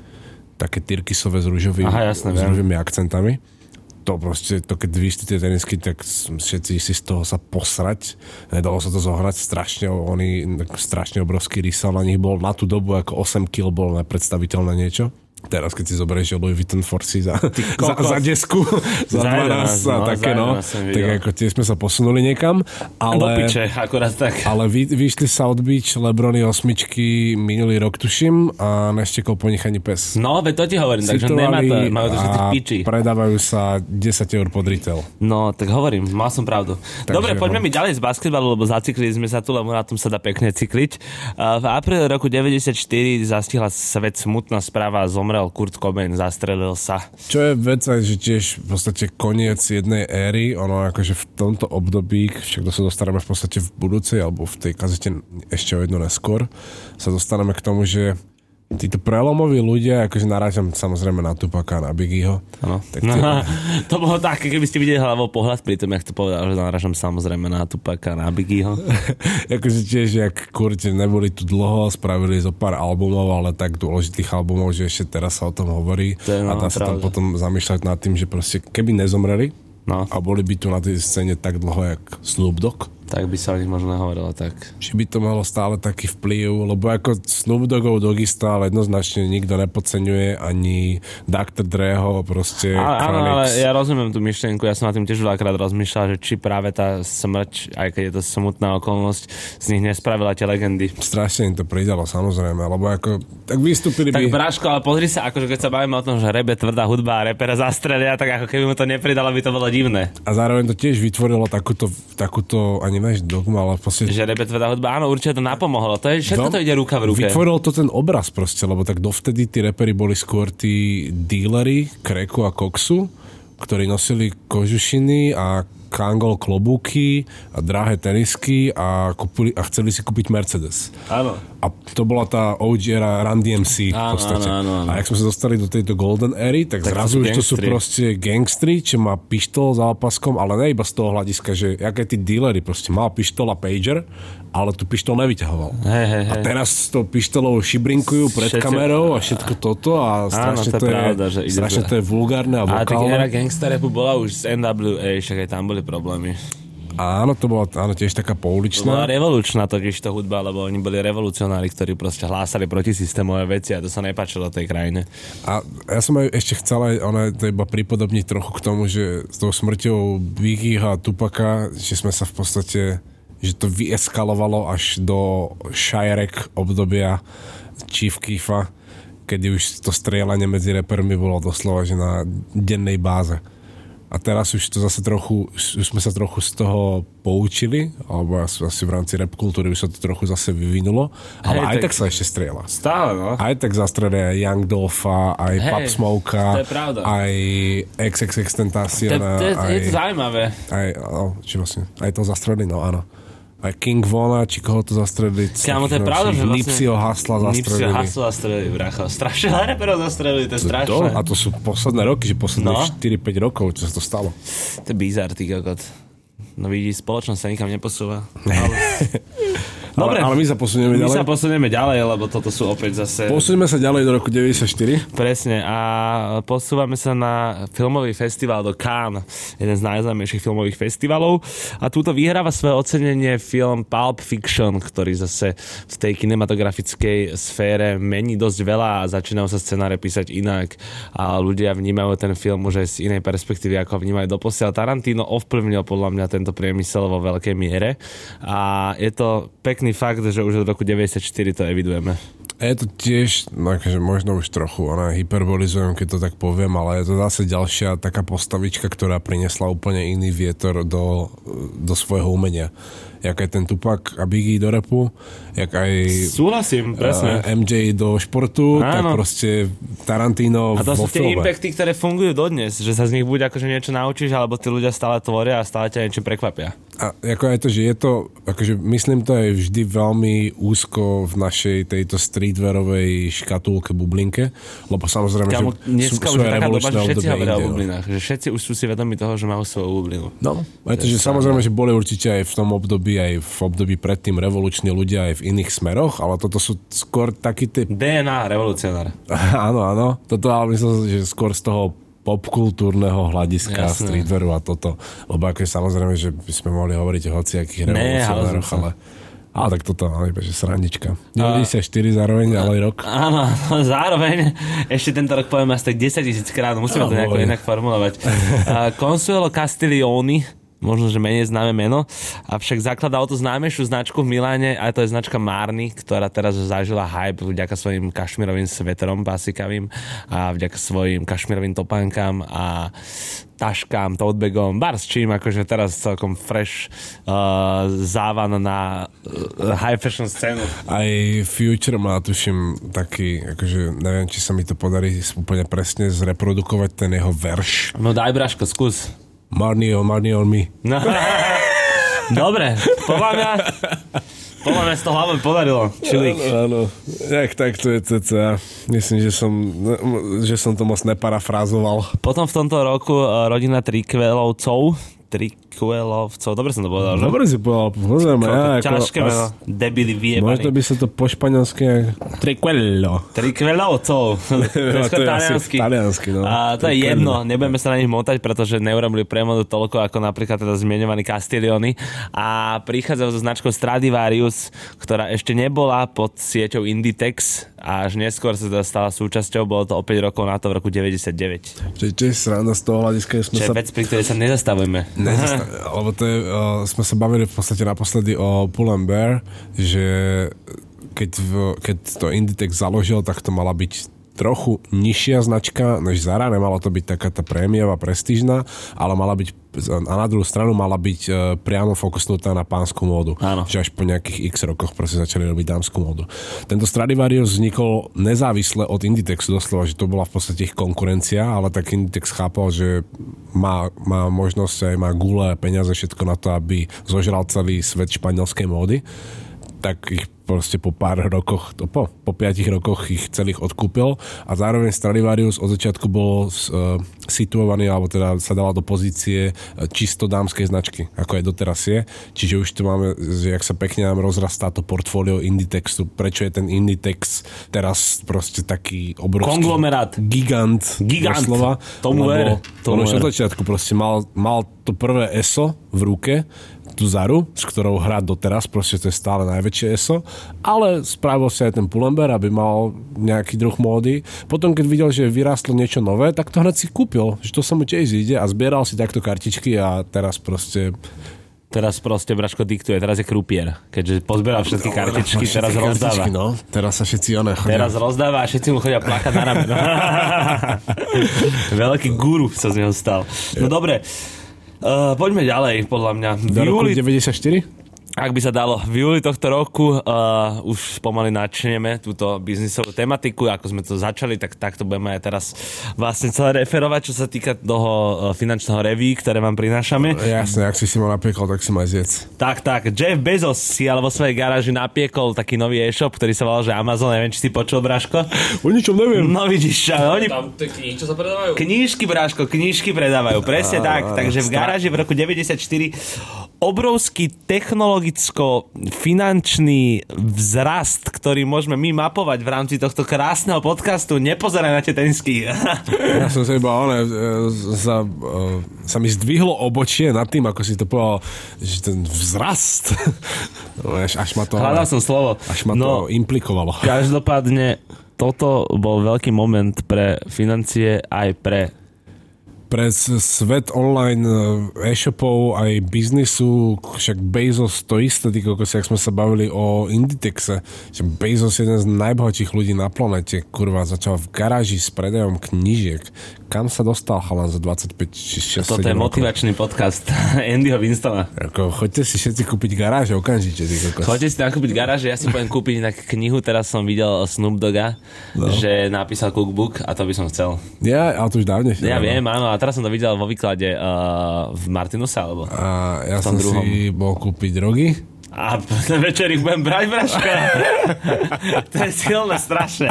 také tyrkysové s, rúžovým, Aha, jasné, s rúžovými akcentami. To proste, to keď vyšli tie tenisky, tak všetci si z toho sa posrať. Nedalo sa to zohrať strašne, oni strašne obrovský rysal na nich bol na tú dobu ako 8 kg bol nepredstaviteľné niečo. Teraz, keď si zoberieš, že Louis Vuitton Forcy za, za, za desku, za 12 a no, také, no, tak ako tie sme sa posunuli niekam. Ale, Do piče, akorát tak. Ale vy, vyšli South Beach, Lebrony osmičky minulý rok, tuším, a neštekol po nich ani pes. No, veď to ti hovorím, takže nemá to, majú to všetci piči. predávajú sa 10 eur pod retail. No, tak hovorím, mal som pravdu. Takže, Dobre, poďme no. mi ďalej z basketbalu, lebo zaciklili sme sa tu, lebo na tom sa dá pekne cykliť. V apríli roku 94 zastihla svet smutná správa, zomrel zomrel Kurt Cobain, zastrelil sa. Čo je vec že tiež v podstate koniec jednej éry, ono akože v tomto období, však to sa dostaneme v podstate v budúcej, alebo v tej kazete ešte o jedno neskôr, sa dostaneme k tomu, že títo prelomoví ľudia, akože narážam samozrejme na Tupaka, na Biggieho. Áno. Tak no, to bolo tak, keby ste videli hlavou pohľad pri tom, jak to povedal, že narážam samozrejme na Tupaka, na Biggieho. akože tiež, jak kurte, neboli tu dlho, spravili zo pár albumov, ale tak dôležitých albumov, že ešte teraz sa o tom hovorí to je, no, a dá sa tam potom zamýšľať nad tým, že proste keby nezomreli no. a boli by tu na tej scéne tak dlho, jak Snoop Dogg, tak by sa o nich možno hovorilo tak. Či by to malo stále taký vplyv, lebo ako Snoop Doggov Dogista, ale jednoznačne nikto nepodceňuje ani Dr. Dreho, proste ale, áno, ale ja rozumiem tú myšlienku, ja som na tým tiež veľakrát rozmýšľal, že či práve tá smrť, aj keď je to smutná okolnosť, z nich nespravila tie legendy. Strašne im to pridalo, samozrejme, lebo ako, tak vystúpili tak by... Tak Bráško, ale pozri sa, akože keď sa bavíme o tom, že rebe tvrdá hudba a repera zastrelia, tak ako keby mu to nepridalo, by to bolo divné. A zároveň to tiež vytvorilo takúto, takúto ani nemáš dogma, ale proste... Že repet vedá hudba, áno, určite to napomohlo. To je, všetko no, to ide ruka v ruke. Vytvoril to ten obraz proste, lebo tak dovtedy tí repery boli skôr tí dílery, kreku a koksu, ktorí nosili kožušiny a kangol klobúky a drahé tenisky a, kúpili, a chceli si kúpiť Mercedes. Áno. A to bola tá OG era Run DMC áno, v podstate. Áno, áno, áno. A jak sme sa dostali do tejto Golden Ery, tak, tak zrazu už to sú proste gangstri, čo má pištol za opaskom, ale ne iba z toho hľadiska, že aké tí dealery proste mal pištol a pager ale tu pištol nevyťahoval. Hey, hey, hey. A teraz s tou pištolou šibrinkujú pred všetko, kamerou a všetko toto a strašne, Áno, to, to, je, pravda, že strašne to je vulgárne a vokálne. A tak era gangsta rapu bola už z NWA, však aj tam boli problémy. Áno, to bola áno, tiež taká pouličná. To bola revolučná totiž to hudba, lebo oni boli revolucionári, ktorí proste hlásali protisystémové veci a to sa nepáčilo tej krajine. A ja som aj ešte chcel aj ona to iba pripodobniť trochu k tomu, že s tou smrťou Biggie a Tupaka, že sme sa v podstate že to vyeskalovalo až do Shirek obdobia Chief Keefa, kedy už to strieľanie medzi repermi bolo doslova že na dennej báze. A teraz už to zase trochu, už sme sa trochu z toho poučili, alebo asi v rámci rap kultúry už sa to trochu zase vyvinulo, ale hey, aj tak, tak sa ešte strieľa. Stále, no. Aj tak zastrelia Young Dolpha, aj hey, Pop Smoke, aj XXX Tentacion. To, to, to, aj, je to zaujímavé. Aj, no, či vlastne, aj to zastreli, no áno aj King Vona, či koho to zastrelili. Kámo, to je pravda, že vlastne... Nipseyho Hasla zastrelili. Nipseyho Hasla zastrelili, bracho. Strašne reperov zastrelili, to je strašné. To, a to sú posledné roky, že posledné no. 4-5 rokov, čo sa to stalo. To je bizar, ty kokot. No vidí, spoločnosť sa nikam neposúva. Ale... Dobre. Ale, ale my sa posunieme ďalej. My sa posunieme ďalej, lebo toto sú opäť zase... Posunieme sa ďalej do roku 94. Presne. A posúvame sa na filmový festival do Cannes. Jeden z najznámejších filmových festivalov. A túto vyhráva svoje ocenenie film Pulp Fiction, ktorý zase v tej kinematografickej sfére mení dosť veľa a začínajú sa scenáre písať inak. A ľudia vnímajú ten film už aj z inej perspektívy, ako vnímajú doposiaľ. Tarantino ovplyvnil podľa mňa tento priemysel vo veľkej miere. A je to pekný pekný fakt, že už od roku 94 to evidujeme. Je to tiež, no akože možno už trochu, ona hyperbolizujem, keď to tak poviem, ale je to zase ďalšia taká postavička, ktorá priniesla úplne iný vietor do, do svojho umenia jak aj ten Tupak a Biggie do repu, jak aj Súhlasím, presne. Uh, MJ do športu, Áno. tak proste Tarantino A to sú tie impacty, ktoré fungujú dodnes, že sa z nich buď akože niečo naučíš, alebo tí ľudia stále tvoria a stále ťa niečo prekvapia. A ako aj to, že je to, akože myslím to aj vždy veľmi úzko v našej tejto streetwearovej škatulke, bublinke, lebo samozrejme, Kamu, že dneska sú, už je taká doba, že všetci hovoria o no. bublinách, že všetci už sú si vedomi toho, že majú svoju bublinu. No, aj to, že samozrejme, že boli určite aj v tom období, aj v období predtým revoluční ľudia aj v iných smeroch, ale toto sú skôr taký typ... DNA revolucionár. áno, áno, toto ale myslím, že skôr z toho popkultúrneho hľadiska Jasné. streetwearu a toto. Lebo akože samozrejme, že by sme mohli hovoriť o hociakých revolucionároch, ale... Ale tak toto, ale že srandička. 94 zároveň, ale rok. Áno, zároveň. Ešte tento rok poviem asi tak 10 tisíc krát, musíme to nejako inak formulovať. Consuelo Castiglioni, možno, že menej známe meno, avšak zakladá o to známejšiu značku v Miláne a to je značka Marny, ktorá teraz zažila hype vďaka svojim kašmirovým sveterom pasikavým a vďaka svojim kašmirovým topánkam a taškám, toadbagom, bar s čím, akože teraz celkom fresh uh, závan na uh, high fashion scénu. Aj Future má, tuším, taký, akože neviem, či sa mi to podarí úplne presne zreprodukovať ten jeho verš. No daj, Braško, skús. On, money on me. No. Dobre, podľa mňa, podľa mňa to hlavne podarilo. Čilík. Áno, áno. Jak tak to je cca. Myslím, že som, že som to moc neparafrázoval. Potom v tomto roku eh, rodina Trikvelovcov Trikuelovcov, dobre som to povedal, že? Dobre si povedal, pozrieme. Ja, ťažké ako, meno, debili vyjebaní. Možno by sa to po španielsky Trikuelo. Trikuelovcov. to je taliansky. taliansky no. A to je jedno, nebudeme sa na nich motať, pretože neurobili premodu toľko ako napríklad teda zmienovaný Castiglioni a prichádzajú so značkou Stradivarius, ktorá ešte nebola pod sieťou Inditex a až neskôr sa teda stala súčasťou, bolo to o 5 rokov na to v roku 99. Čiže čo je sranda z toho hľadiska, že sme Čiže sa... vec, pri ktorej sa nezastavujeme. Nezasta- lebo to je, uh, sme sa bavili v podstate naposledy o Pull and Bear, že keď, v, keď to Inditex založil, tak to mala byť trochu nižšia značka než Zara, nemala to byť taká tá prémiová, prestížna, ale mala byť a na druhú stranu mala byť e, priamo fokusnutá na pánsku módu. Áno. Že až po nejakých x rokoch proste začali robiť dámsku módu. Tento Stradivarius vznikol nezávisle od Inditexu doslova, že to bola v podstate ich konkurencia, ale tak Inditex chápal, že má, má možnosť aj má gule, peniaze, všetko na to, aby zožral celý svet španielskej módy tak ich proste po pár rokoch, po, po piatich rokoch ich celých odkúpil a zároveň Stradivarius od začiatku bol uh, situovaný, alebo teda sa dala do pozície čisto dámskej značky, ako aj doteraz je. Čiže už tu máme, jak sa pekne nám rozrastá to portfólio Inditexu, prečo je ten Inditex teraz proste taký obrovský... Konglomerát. Gigant. Gigant. Doslova, tomu ver. Tomu ver. od začiatku proste mal, mal to prvé ESO v ruke, tú Zaru, s ktorou hrá doteraz, proste to je stále najväčšie ESO, ale spravil si aj ten Pull&Bear, aby mal nejaký druh módy. Potom, keď videl, že vyrástlo niečo nové, tak to hned si kúpil, že to sa mu tiež ide a zbieral si takto kartičky a teraz proste Teraz proste Braško diktuje, teraz je krupier. Keďže pozberal všetky no, kartičky, teraz rozdáva. No, teraz sa všetci one chodia. Teraz rozdáva a všetci mu chodia plakať na rameno. Veľký guru sa z neho stal. No dobre, Uh, poďme ďalej, podľa mňa. Do roku 94? Ak by sa dalo, v júli tohto roku uh, už pomaly načneme túto biznisovú tematiku, ako sme to začali, tak takto budeme aj teraz vlastne celé referovať, čo sa týka toho uh, finančného reví, ktoré vám prinášame. Jasne, ak si si ma napiekol, tak si ma zjedz. Tak, tak. Jeff Bezos si ale vo svojej garáži napiekol taký nový e-shop, ktorý sa volal, že Amazon, neviem, či si počul, Braško. O ničom neviem. No vidíš, ale oni... Tam tie knihy, čo sa predávajú? Knížky, Braško, knížky predávajú, presne Á, tak. Takže v garáži v roku 94 obrovský technologicko-finančný vzrast, ktorý môžeme my mapovať v rámci tohto krásneho podcastu. Nepozeraj na tie tenisky. ja som sa iba, one, sa, sa mi zdvihlo obočie nad tým, ako si to povedal, že ten vzrast. No, až, až ma to... Hľadal som slovo. Až ma no, to implikovalo. Každopádne toto bol veľký moment pre financie aj pre pre svet online eh, e-shopov aj biznisu, však Bezos to isté, ty kokos, jak sme sa bavili o Inditexe, že Bezos je jeden z najbohatších ľudí na planete, kurva, začal v garáži s predajom knížiek. Kam sa dostal chalan za 25 či 6 Toto je motivačný podcast Andyho Winstona. Ako, choďte si všetci kúpiť garáž okamžite, ty kokos. Choďte si nakúpiť garáž, ja si poviem kúpiť na knihu, teraz som videl Snoop Dogga, no. že napísal cookbook a to by som chcel. Ja, ale to už dávne. Ja viem, áno, a teraz som to videl vo výklade uh, v Martinuse, alebo A ja som druhom. si bol kúpiť drogy. A večer ich budem brať, Braška. to je silné, strašne.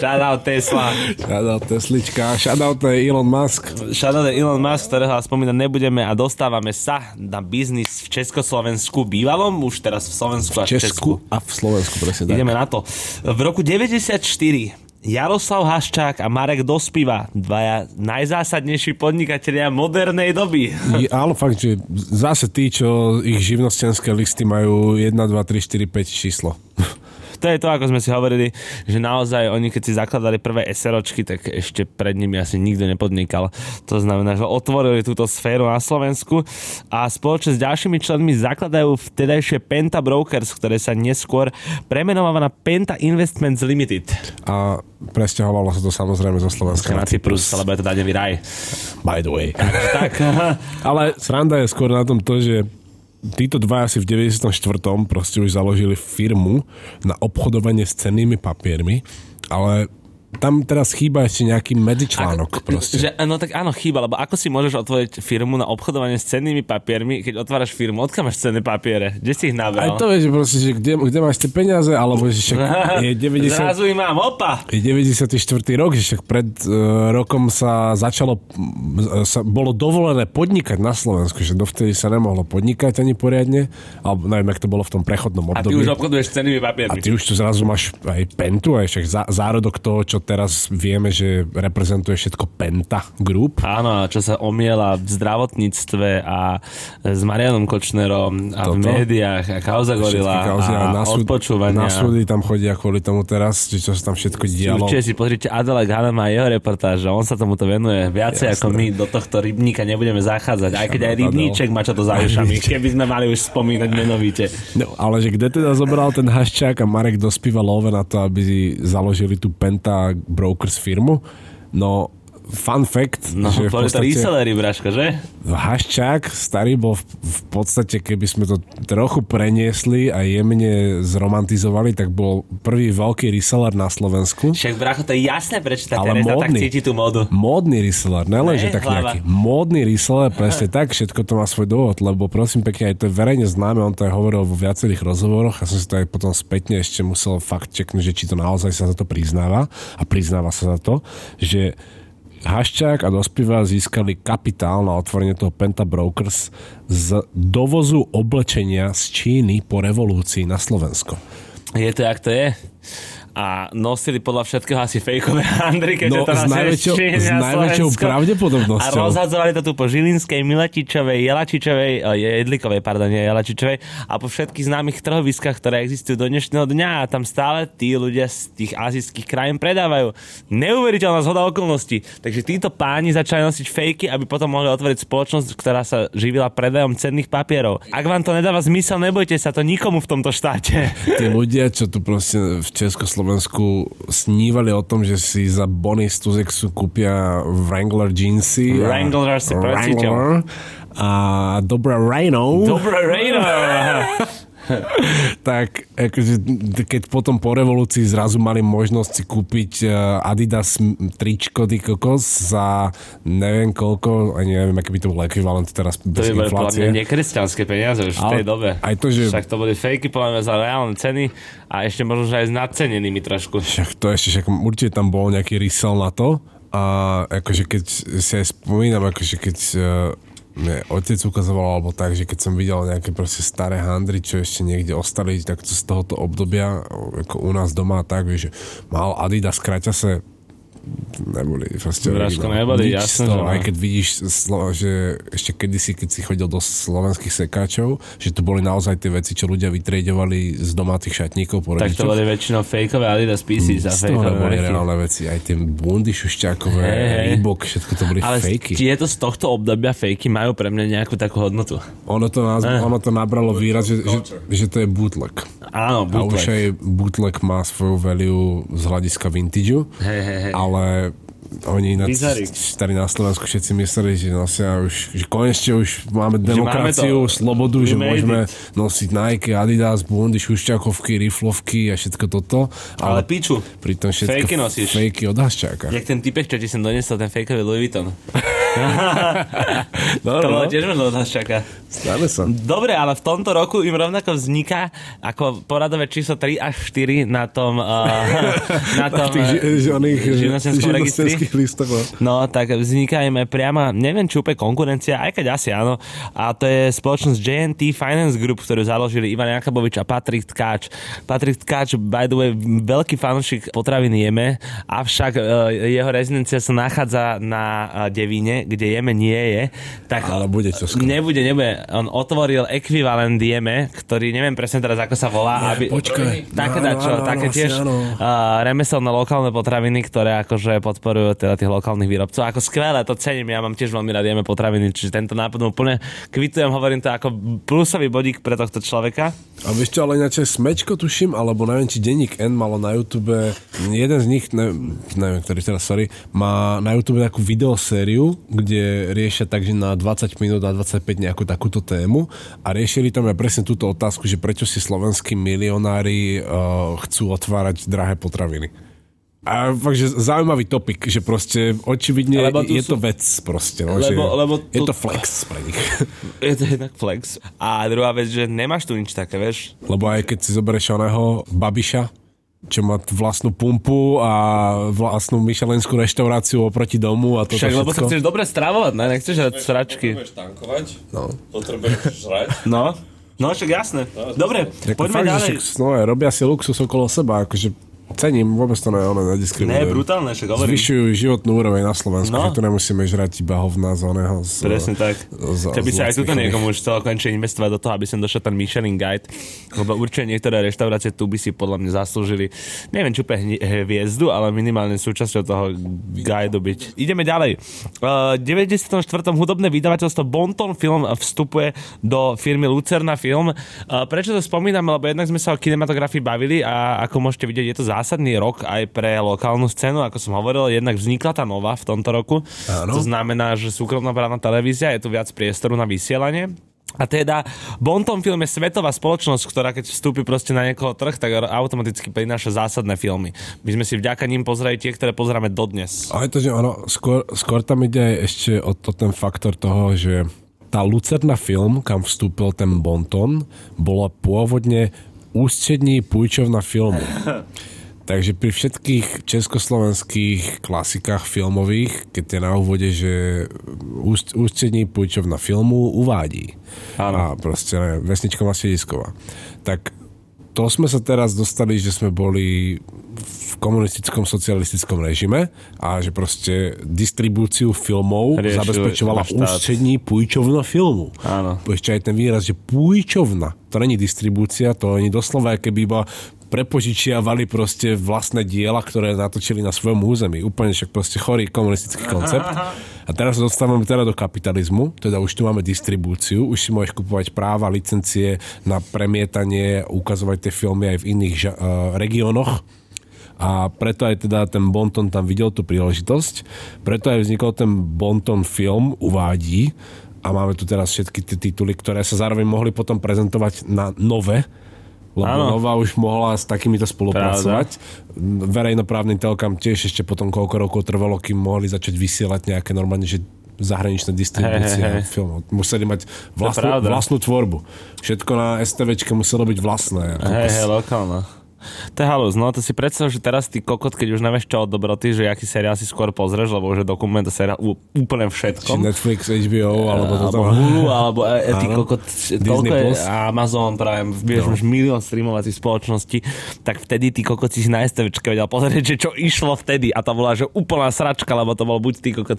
Shoutout Tesla. Shoutout Teslička. Shoutout Elon Musk. Shoutout Elon Musk, ktorého spomínať nebudeme a dostávame sa na biznis v Československu bývalom, už teraz v Slovensku a v Česku. a v Slovensku, presne Ideme na to. V roku 94 Jaroslav Haščák a Marek Dospiva, dvaja najzásadnejší podnikatelia modernej doby. Je, áno, fakt, že zase tí, čo ich živnostenské listy majú 1, 2, 3, 4, 5 číslo to je to, ako sme si hovorili, že naozaj oni, keď si zakladali prvé SROčky, tak ešte pred nimi asi nikto nepodnikal. To znamená, že otvorili túto sféru na Slovensku a spoločne s ďalšími členmi zakladajú vtedajšie Penta Brokers, ktoré sa neskôr premenováva na Penta Investments Limited. A presťahovalo sa to samozrejme zo Slovenska na Cyprus, lebo je to daňový raj. By the way. tak. Ale sranda je skôr na tom to, že títo dva asi v 94. proste už založili firmu na obchodovanie s cennými papiermi, ale tam teraz chýba ešte nejaký medzičlánok proste. Že, no tak áno, chýba, lebo ako si môžeš otvoriť firmu na obchodovanie s cennými papiermi, keď otváraš firmu, odkiaľ máš cenné papiere? Kde si ich nabral? Aj to vieš, proste, že kde, kde máš tie peniaze, alebo že však je 90... Zrazu ich mám, opa! Je 94. rok, že však pred uh, rokom sa začalo, sa, bolo dovolené podnikať na Slovensku, že dovtedy sa nemohlo podnikať ani poriadne, alebo neviem, jak to bolo v tom prechodnom období. A ty už obchoduješ s cennými papiermi. A ty už tu zrazu máš aj pentu, aj však zá, zárodok toho, čo teraz vieme, že reprezentuje všetko Penta Group. Áno, čo sa omiela v zdravotníctve a s Marianom Kočnerom a Toto. v médiách a kauza gorila a, a na súd, odpočúvania. Na súdy tam chodia kvôli tomu teraz, čo sa tam všetko dialo. Určite si pozrite Adela Ganema a jeho reportáž, on sa tomuto venuje viacej Jasné. ako my do tohto rybníka nebudeme zachádzať, aj keď aj rybníček má čo to za ušami, keby sme mali už spomínať menovite. No, ale že kde teda zobral ten haščák a Marek dospíval love na to, aby založili tú Penta Brokers firmu? No, fun fact, no, že v podstate... resellery, Braško, že? Haščák starý bol v, v podstate, keby sme to trochu preniesli a jemne zromantizovali, tak bol prvý veľký reseller na Slovensku. Však, Bracho, to je jasné, prečo tá Ale Teresa módny, tak cíti tú módu. Módny reseller, nelen, že tak hlava. nejaký. Módny reseller, presne tak, všetko to má svoj dôvod, lebo prosím pekne, aj to je verejne známe, on to aj hovoril vo viacerých rozhovoroch a som si to aj potom spätne ešte musel fakt čeknúť, že či to naozaj sa za to priznáva a priznáva sa za to, že Haščák a Dospiva získali kapitál na otvorenie toho Penta Brokers z dovozu oblečenia z Číny po revolúcii na Slovensko. Je to, jak to je? A nosili podľa všetkého asi fejkové handry, keďže no, to s najväčšou, s najväčšou pravdepodobnosťou. A rozhadzovali to tu po Žilinskej, Miletičovej, Jelačičovej, Jedlikovej, pardon, nie Jelačičovej a po všetkých známych trhoviskách, ktoré existujú do dnešného dňa a tam stále tí ľudia z tých azijských krajín predávajú. Neuveriteľná zhoda okolností. Takže títo páni začali nosiť fejky, aby potom mohli otvoriť spoločnosť, ktorá sa živila predajom cenných papierov. Ak vám to nedáva zmysel, nebojte sa to nikomu v tomto štáte. Tí ľudia, čo tu proste v Československu Slovensku snívali o tom, že si za Bonnie z Tuzexu kúpia Wrangler jeansy. Wrangler si Wrangler a Dobré Rhino. Dobré Rhino. tak akože, keď potom po revolúcii zrazu mali možnosť si kúpiť e, Adidas tričko ty kokos za neviem koľko, ani neviem, aký by to bol ekvivalent teraz bez to inflácie. To nekresťanské peniaze už v tej dobe. Aj to, že... Však to boli fejky povedzme za reálne ceny a ešte možno, že aj s nadcenenými trošku. Však to ešte, však určite tam bol nejaký rysel na to a akože keď si aj spomínam, akože keď uh, mne otec ukazoval, alebo tak, že keď som videl nejaké proste staré handry, čo ešte niekde ostali, tak z tohoto obdobia, ako u nás doma, tak, že mal Adidas kraťase neboli proste Vražko neboli, jasné, toho, aj keď vidíš, že ešte kedysi, keď si chodil do slovenských sekáčov, že to boli naozaj tie veci, čo ľudia vytredovali z domácich šatníkov po Tak to boli väčšinou fejkové Adidas PC za fejkové boli reálne veci, aj tie bundy šušťákové, hey, Reebok, všetko to boli Ale fejky. tieto z tohto obdobia fejky majú pre mňa nejakú takú hodnotu. Ono to, naz- eh. ono to nabralo výraz, že, že, že to je bootleg. Áno, bootleg. A už aj bootleg má svoju value z hľadiska vintageu, hey, hey, hey. ale ale oni na starí na Slovensku všetci mysleli, že nosia už, že konečne už máme demokraciu, máme to, slobodu, že môžeme it. nosiť Nike, Adidas, Bundy, šušťakovky, riflovky a všetko toto. Ale, ale piču, pritom všetko fejky nosíš. Fejky od Haščáka. Jak ten typek, čo ti sem doniesol, ten fejkový Louis Vuitton. no, to no. tiež od Haščáka. Stále som. Dobre, ale v tomto roku im rovnako vzniká ako poradové číslo 3 až 4 na tom, uh, na tom uh, živnostenskom registri listoch. No. no, tak vzniká im priama, neviem, či úplne konkurencia, aj keď asi áno. A to je spoločnosť JNT Finance Group, ktorú založili Ivan Jakabovič a Patrik Tkáč. Patrik Tkáč, by the way, veľký fanúšik potravín jeme, avšak uh, jeho rezidencia sa nachádza na uh, Devíne, kde jeme nie je. Tak, Ale bude čo skoro. Nebude, nebude. On otvoril ekvivalent jeme, ktorý neviem presne teraz, ako sa volá. Nie, aby, počkaj. Také no, dačo, no, také tiež uh, remeselné lokálne potraviny, ktoré akože podporujú teda tých lokálnych výrobcov. Ako skvelé, to cením, ja mám tiež veľmi rád jeme potraviny, čiže tento nápad úplne kvitujem, hovorím to ako plusový bodík pre tohto človeka. A vieš čo, ale ináč Smečko tuším, alebo neviem, či denník N malo na YouTube, jeden z nich, ne, neviem, ktorý teraz, sorry, má na YouTube takú videosériu, kde riešia takže na 20 minút a 25 nejakú takúto tému a riešili tam aj presne túto otázku, že prečo si slovenskí milionári uh, chcú otvárať drahé potraviny. A fakt, že zaujímavý topik, že proste očividne je sú... to vec proste, no, lebo, že lebo to... je to flex pre nich. Je to jednak flex. A druhá vec, že nemáš tu nič také, vieš. Lebo aj keď si zoberieš oného Babiša, čo má vlastnú pumpu a vlastnú myšelenskú reštauráciu oproti domu a to Však, všetko. lebo sa chceš dobre stravovať, ne? Nechceš hrať sračky. Potrebuješ tankovať, no. potrebuješ žrať. No. No, však jasné. No, Dobre, poďme fakt, ďalej. Však, no, robia si luxus okolo seba, akože Cením, vôbec to ne, ono nediskriminujem. Ne, brutálne, však hovorím. Zvyšujú životnú úroveň na Slovensku, no. že tu nemusíme žrať iba hovna z oného. Z, Presne tak. Z, Keby sa aj tuto niekomu už chcel konečne investovať do toho, aby som došiel ten Michelin Guide, lebo určite niektoré reštaurácie tu by si podľa mňa zaslúžili, neviem, či úplne hviezdu, ale minimálne súčasťou toho guide byť. Ideme ďalej. Uh, 94. hudobné vydavateľstvo Bonton Film vstupuje do firmy Lucerna Film. Uh, prečo to spomínam? Lebo jednak sme sa o kinematografii bavili a ako môžete vidieť, je to zás zásadný rok aj pre lokálnu scénu, ako som hovoril, jednak vznikla tá nová v tomto roku. Áno. To znamená, že súkromnoprávna televízia je tu viac priestoru na vysielanie. A teda Bonton Film je svetová spoločnosť, ktorá keď vstúpi proste na niekoho trh, tak automaticky prináša zásadné filmy. My sme si vďaka ním pozreli tie, ktoré pozeráme dodnes. Ale to, že ono, skôr, skôr tam ide ešte o to ten faktor toho, že tá Lucerna film, kam vstúpil ten Bonton, bola pôvodne ústrední pújčovna filmu. Takže pri všetkých československých klasikách filmových, keď je na úvode, že úst, ústrední pújčovna filmu uvádí. Áno. A proste ne, Vesnička Masiedisková. Tak to sme sa teraz dostali, že sme boli v komunistickom socialistickom režime a že proste distribúciu filmov Riešil zabezpečovala ústrední pújčovna filmu. Áno. Ešte aj ten výraz, že pújčovna, to není distribúcia, to není doslova, keby iba prepožičiavali proste vlastné diela, ktoré natočili na svojom území. Úplne však proste chorý komunistický koncept. A teraz sa dostávame teda do kapitalizmu, teda už tu máme distribúciu, už si môžeš kupovať práva, licencie na premietanie, ukazovať tie filmy aj v iných uh, regiónoch. A preto aj teda ten Bonton tam videl tú príležitosť, preto aj vznikol ten Bonton film, uvádí. A máme tu teraz všetky tie tituly, ktoré sa zároveň mohli potom prezentovať na nové lebo ano. Nova už mohla s takýmito spolupracovať. Pravda. Verejnoprávny telkam tiež ešte potom koľko rokov trvalo, kým mohli začať vysielať nejaké normálne, že zahraničné distribúcie hey, hey, hey. filmov. Museli mať vlastnú, vlastnú tvorbu. Všetko na STVčke muselo byť vlastné. Hej, hej, lokálne. To je halus, no to si predstav, že teraz ty kokot, keď už nevieš čo od dobroty, že aký seriál si skôr pozrieš, lebo už je dokument a seriál úplne všetko. Či Netflix, HBO, alebo to alebo Hulu, alebo e, ty kokot, toľko je Amazon Prime, vieš no. už milión streamovacích spoločností, tak vtedy ty kokot si na STVčke vedel pozrieť, že čo išlo vtedy a to bola, že úplná sračka, lebo to bol buď ty kokot.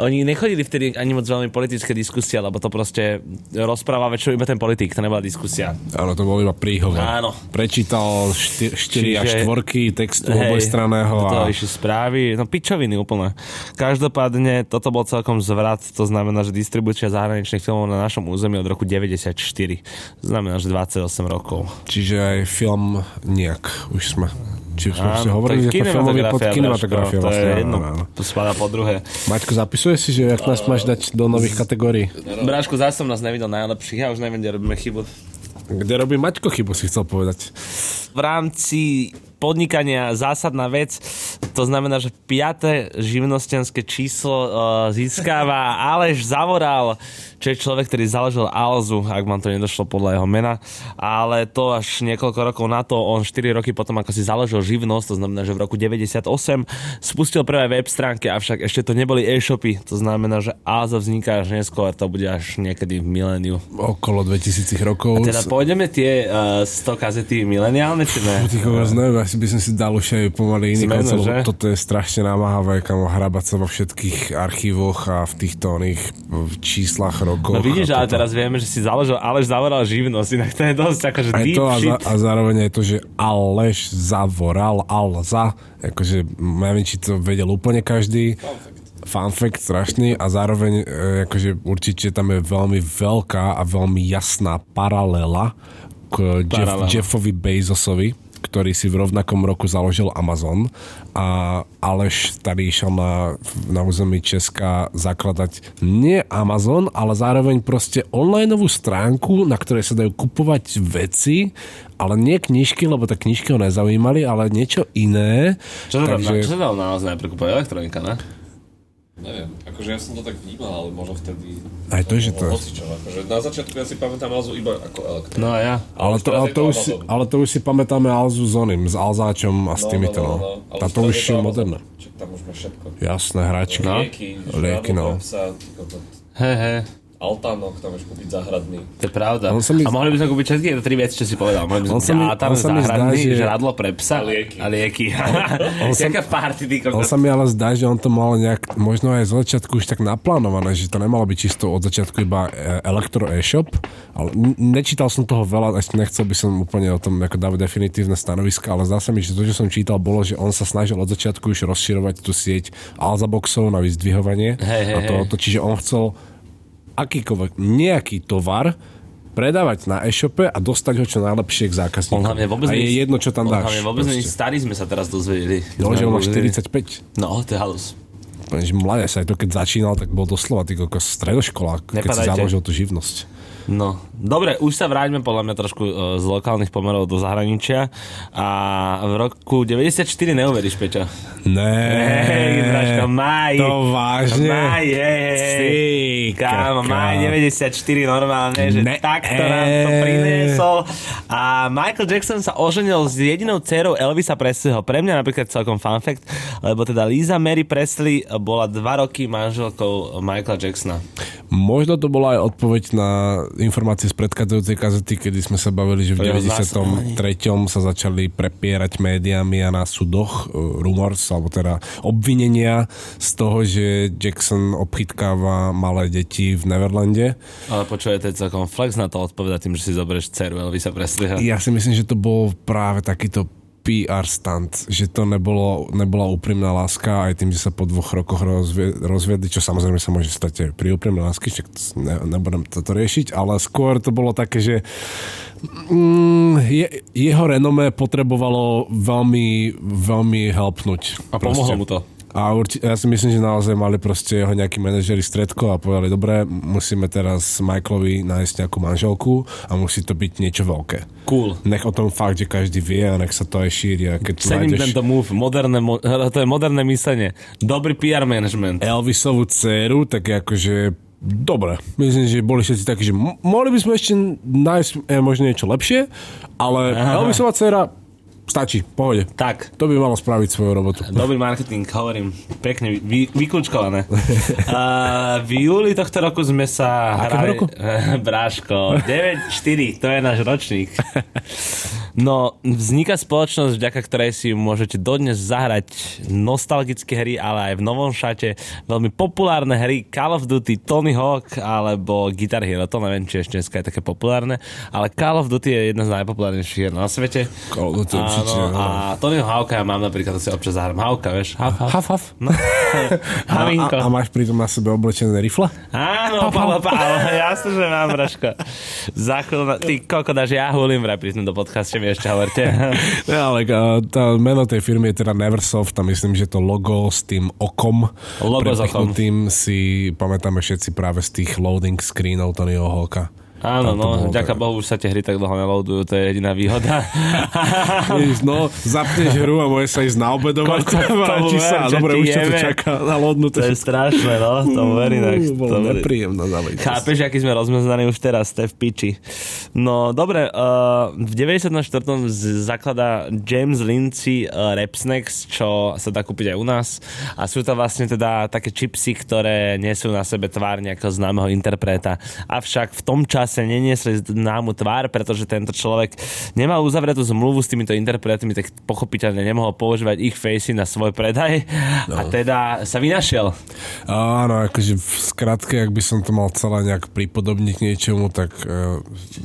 Oni nechodili vtedy ani moc veľmi politické diskusie, lebo to proste rozpráva väčšinou iba ten politik, to nebola diskusia. Áno, to bol iba príhovor. Áno. Prečítal 4 až 4 textu hej, obojstraného. To a... išli správy, no pičoviny úplne. Každopádne toto bol celkom zvrat, to znamená, že distribúcia zahraničných filmov na našom území od roku 94. To znamená, že 28 rokov. Čiže aj film nejak už sme či už sme hovorili, že to filmový pod kinematografia. To je jedno, to spadá po druhé. Maťko, zapisuje si, že jak nás máš dať do nových kategórií? Bráško, zase som nás nevidel najlepších, ja už neviem, kde robíme chybu. Kde robí Maťko chybu, si chcel povedať. V rámci podnikania zásadná vec. To znamená, že piaté živnostenské číslo uh, získava Aleš Zavoral, čo je človek, ktorý založil Alzu, ak vám to nedošlo podľa jeho mena. Ale to až niekoľko rokov na to, on 4 roky potom, ako si založil živnosť, to znamená, že v roku 98 spustil prvé web stránky, avšak ešte to neboli e-shopy. To znamená, že Alza vzniká až neskôr, to bude až niekedy v miléniu. Okolo 2000 rokov. A teda pôjdeme tie uh, 100 kazety mileniálne, či ne? Asi by som si dal už aj pomaly iný koncept, lebo toto je strašne namáhavé, kam hrabať sa vo všetkých archívoch a v týchto oných číslach rokov. No vidíš, ale teraz vieme, že si založil Aleš Zavoral živnosť, inak to je dosť akože aj to a, za, a zároveň aj to, že Aleš Zavoral, Alza, akože neviem, či to vedel úplne každý. Fun fact strašný. A zároveň e, akože určite tam je veľmi veľká a veľmi jasná paralela k Jeff, Jeffovi Bezosovi, ktorý si v rovnakom roku založil Amazon a Aleš tady išiel na, na území Česka zakladať nie Amazon, ale zároveň proste onlineovú stránku, na ktorej sa dajú kupovať veci, ale nie knižky, lebo tak knižky ho nezaujímali, ale niečo iné. Čo sa takže... čo sa dalo naozaj najprv kúpať? Elektronika, ne? Neviem, akože ja som to tak vnímal, ale možno vtedy... Aj to, že to... Hocičo, akože na začiatku ja si pamätám Alzu iba ako elektronika. No a ja. Ale to, ale, to už si, ale to už si pamätáme Alzu s oným, s Alzáčom a s No, týmito, no, no. no, no. Ale A to už je moderné. Čak tam už máš všetko. Jasné, hračky. No. Lieky, Lieky, no. Hej, hej. Altánok, tam vieš kúpiť záhradný. To je pravda. On sa mi- A mohli by sme kúpiť všetky tieto tri veci, čo si povedal. Mohli by sme On sa kúpiť on sa mi zdá, záhradný, že- žradlo pre psa A lieky. A lieky. sa- Jaká party, ty On sa mi ale zdá, že on to mal nejak, možno aj z začiatku už tak naplánované, že to nemalo byť čisto od začiatku iba e, elektro e-shop, ale nečítal som toho veľa, ešte nechcel by som úplne o tom ako dávať definitívne stanoviska, ale zdá sa mi, že to, čo som čítal, bolo, že on sa snažil od začiatku už rozširovať tú sieť Alzaboxov na vyzdvihovanie Hej, hej, a to, to, čiže on chcel akýkoľvek, nejaký tovar predávať na e-shope a dostať ho čo najlepšie k zákazníkom. On hlavne vôbec a je nie- jedno, čo tam dáš. hlavne vôbec nie starý sme sa teraz dozvedeli. No, že on má Sme- 45. No, to je halus. Mladé sa aj to, keď začínal, tak bol doslova ty kokos stredoškolák, keď si založil tú živnosť. No, dobre, už sa vráťme podľa mňa trošku e, z lokálnych pomerov do zahraničia. A v roku 94 neuveríš, Peťo. Hej, Dražko, maj. To vážne? Maj, hej, Kámo, maj 94 normálne, že Ne, takto nám to priniesol. A Michael Jackson sa oženil s jedinou dcerou Elvisa Presleyho. Pre mňa napríklad celkom fun fact, lebo teda Lisa Mary Presley bola dva roky manželkou Michaela Jacksona. Možno to bola aj odpoveď na informácie z predchádzajúcej kazety, kedy sme sa bavili, že v O jeho 93. sa začali prepierať médiami a na súdoch uh, rumors, alebo teda obvinenia z toho, že Jackson obchytkáva malé deti v Neverlande. Ale počuje, to je celkom flex na to odpovedať tým, že si zoberieš dceru Elvisa Presleyho. Ja si myslím, že to bol práve takýto PR stunt, že to nebolo, nebola úprimná láska aj tým, že sa po dvoch rokoch rozvie, rozviedli, čo samozrejme sa môže stať aj pri úprimnej lásky, však to ne, nebudem toto riešiť, ale skôr to bolo také, že mm, je, jeho renome potrebovalo veľmi, veľmi helpnúť. A pomohlo mu to. A urči, ja si myslím, že naozaj mali proste jeho nejakí manažeri stredko a povedali, dobre, musíme teraz Michaelovi nájsť nejakú manželku a musí to byť niečo veľké. Cool. Nech o tom fakt, že každý vie a nech sa to aj šíri. A keď Cením nájdeš tento move, moderné, mo- to je moderné myslenie. Dobrý PR management. Elvisovú dceru, tak akože Dobre, myslím, že boli všetci takí, že mohli by sme ešte nájsť e, možno niečo lepšie, ale Aha. Elvisová dcera stačí, pohode. Tak, To by malo spraviť svoju robotu. Dobrý marketing, hovorím. Pekne vy, vykľúčkované. Uh, v júli tohto roku sme sa Akého hrali... roku? Bráško, 9-4, to je náš ročník. No, vzniká spoločnosť, vďaka ktorej si môžete dodnes zahrať nostalgické hry, ale aj v novom šate veľmi populárne hry Call of Duty, Tony Hawk alebo Guitar Hero. To neviem, či ešte dneska je také populárne, ale Call of Duty je jedna z najpopulárnejších hier na svete. Call of Duty určite, Áno, a Tonyho Hawka ja mám napríklad, to si občas zahrám. Hawka, vieš? Haf, haf. Haf, haf. No. A, a, a máš pritom na sebe oblečené rifle? Áno, Paolo, Paolo, jasne, že mám, Braško. Na- ty koko dáš, ja hulím vraj pri tomto mi ešte hovorte. Ne, ale tá meno tej firmy je teda Neversoft a myslím, že to logo s tým okom Logo s okom. si pamätáme všetci práve z tých loading screenov Tonyho Hawka. Áno, to no, bolo tak. Bohu, už sa tie hry tak dlho neloadujú, to je jediná výhoda. No, zapneš hru a môže sa ísť na obedovať Koľko sa a ver, že dobre, už ťa to čaká na lodnuté. to je strašné, no, to Bolo to verí. nepríjemná záležitosť. Chápeš, aký sme rozmeznaní už teraz, to je v piči. No, dobre, uh, v 94. z- zakladá James Lindsay uh, Rapsnacks, čo sa dá kúpiť aj u nás. A sú to vlastne teda také čipsy, ktoré nesú na sebe tvár nejakého známeho interpreta. Avšak v tom čase neniesli známu tvár, pretože tento človek nemal uzavretú zmluvu s týmito interpretmi, tak pochopiteľne nemohol používať ich facey na svoj predaj. No. A teda sa vynašiel. Áno, akože v skratke, ak by som to mal celé nejak pripodobniť k niečomu, tak e,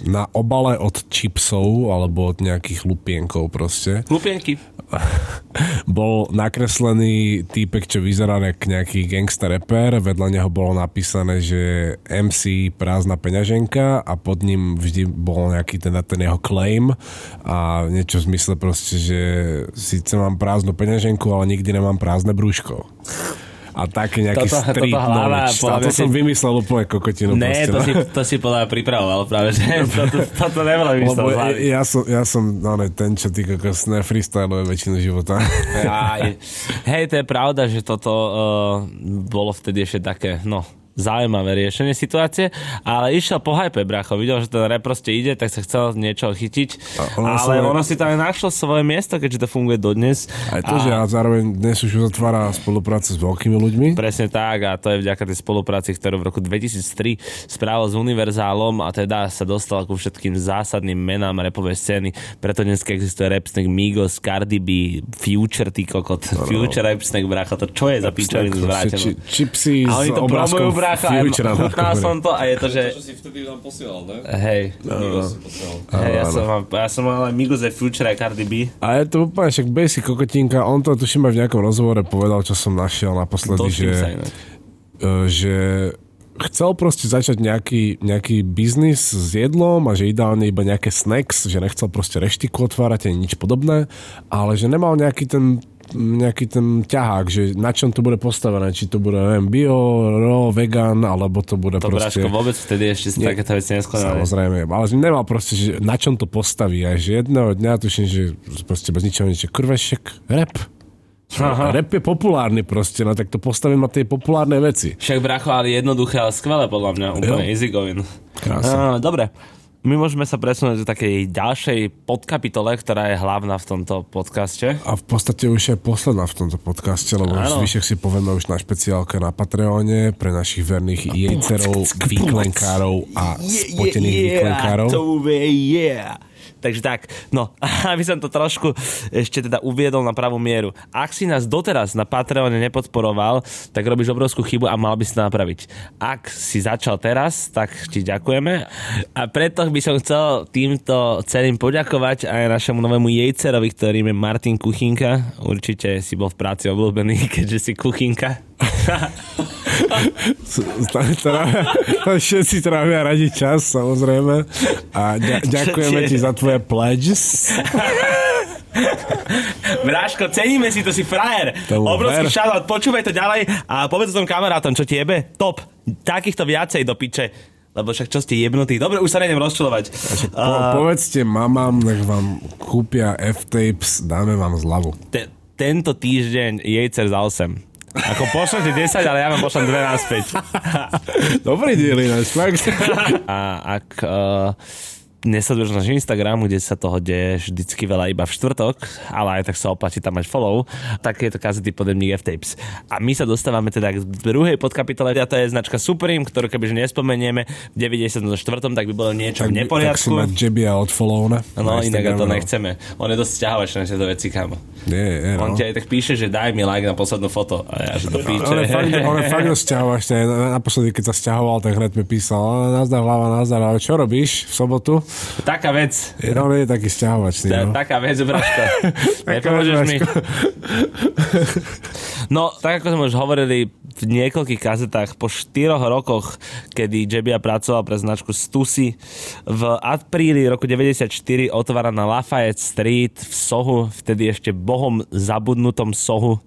na obale od čipsov alebo od nejakých lupienkov proste Lupienky. bol nakreslený týpek, čo vyzerá ako nejaký gangster rapper, vedľa neho bolo napísané, že MC prázdna peňaženka A pod ním vždy bol nejaký ten, ten jeho claim a niečo v zmysle proste, že síce mám prázdnu peňaženku, ale nikdy nemám prázdne brúško a taký nejaký toto, street toto hlava, knowledge. A to som si... vymyslel úplne kokotinu. Ne, to, no. si, to si podľa pripravoval práve, že toto, toto nebolo vymyslel ja, ja, som, ja som no, ne, ten, čo ty kokos freestyluje väčšinu života. Aj, hej, to je pravda, že toto uh, bolo vtedy ešte také, no, zaujímavé riešenie situácie, ale išiel po hype, bracho. Videl, že ten rap proste ide, tak sa chcel niečo chytiť. ono ale sa... ono si tam aj našlo svoje miesto, keďže to funguje dodnes. Aj to, a... že a zároveň dnes už uzatvára spolupráce s veľkými ľuďmi. Presne tak a to je vďaka tej spolupráci, ktorú v roku 2003 spravil s Univerzálom a teda sa dostal ku všetkým zásadným menám rapovej scény. Preto dnes existuje rap snack Migos, Cardi B, Future, ty kokot. No, no. Future rap snack, bracho, to čo je za pičovinu zvrátené? Čipsy s obrázkom brácha, chutnal som to a je to, že... To, čo si vtedy nám posielal, ne? Hej. No, no. Hej, ja, som, ja som mal aj Migos Future aj Cardi B. A je to úplne však basic kokotinka, on to tuším aj v nejakom rozhovore povedal, čo som našiel naposledy, že, uh, že chcel proste začať nejaký, nejaký biznis s jedlom a že ideálne iba nejaké snacks, že nechcel proste reštiku otvárať ani nič podobné, ale že nemal nejaký ten nejaký ten ťahák, že na čom to bude postavené, či to bude, neviem, bio, ro, vegan, alebo to bude to proste... To vôbec vtedy ešte si Nie, takéto veci neskladali. Samozrejme, ale nemal proste, že na čom to postaví, aj že jedného dňa tuším, že proste bez ničoho nič, krvešek, rap. Aha. Rap je populárny proste, no tak to postavím na tie populárne veci. Však bracho, ale jednoduché, ale skvelé podľa mňa, úplne jo. easy going. Krásne. dobre, my môžeme sa presunúť do takej ďalšej podkapitole, ktorá je hlavná v tomto podcaste. A v podstate už je posledná v tomto podcaste, lebo už zvyšek si povieme už na špeciálke na Patreone pre našich verných jejcerov, výklenkárov a spotených výklenkárov. Yeah, Takže tak, no, aby som to trošku ešte teda uviedol na pravú mieru. Ak si nás doteraz na Patreone nepodporoval, tak robíš obrovskú chybu a mal by si to napraviť. Ak si začal teraz, tak ti ďakujeme. A preto by som chcel týmto celým poďakovať aj našemu novému jejcerovi, ktorým je Martin Kuchinka. Určite si bol v práci obľúbený, keďže si Kuchinka. Všetci trávia radi čas, samozrejme. A ďakujeme ti za tvoje pledges. Bráško, ceníme si, to si frajer. Obrovský shoutout, počúvaj to ďalej a povedz tom kamarátom, čo ti jebe. Top. Takýchto viacej do piče. Lebo však čo ste jebnutí. Dobre, už sa nejdem rozčulovať. Po, uh, povedzte mamám, nech vám kúpia F-tapes, dáme vám zľavu. Te, tento týždeň jejcer za 8. Ako pošlete 10, ale ja vám pošlem 2 naspäť. Dobrý diel ináč, fakt. A ak uh, nesleduješ náš Instagram, kde sa toho deje vždycky veľa iba v štvrtok, ale aj tak sa oplatí tam mať follow, tak je to kazety podemník F-Tapes. A my sa dostávame teda k druhej podkapitole, a to je značka Supreme, ktorú kebyže nespomenieme v 94. tak by bolo niečo tak, v neporiadku. Tak si mať od follow No, inak to no. nechceme. On je dosť na tieto veci, kam. Nie, nie, no. On ti aj tak píše, že daj mi like na poslednú foto. A ja, že to píče. On je fakt, on je fakt Naposledy, keď sa stiahoval, tak hneď mi písal, nazdar hlava, nazdar, ale čo robíš v sobotu? Taká vec. Je, no, je taký stiahovačný. Ta, no. Taká vec, Braško. Nepomôžeš mi. no, tak ako sme už hovorili v niekoľkých kazetách, po štyroch rokoch, kedy Jebia pracoval pre značku Stussy, v apríli roku 94 otvára na Lafayette Street v Sohu, vtedy ešte bohom zabudnutom Sohu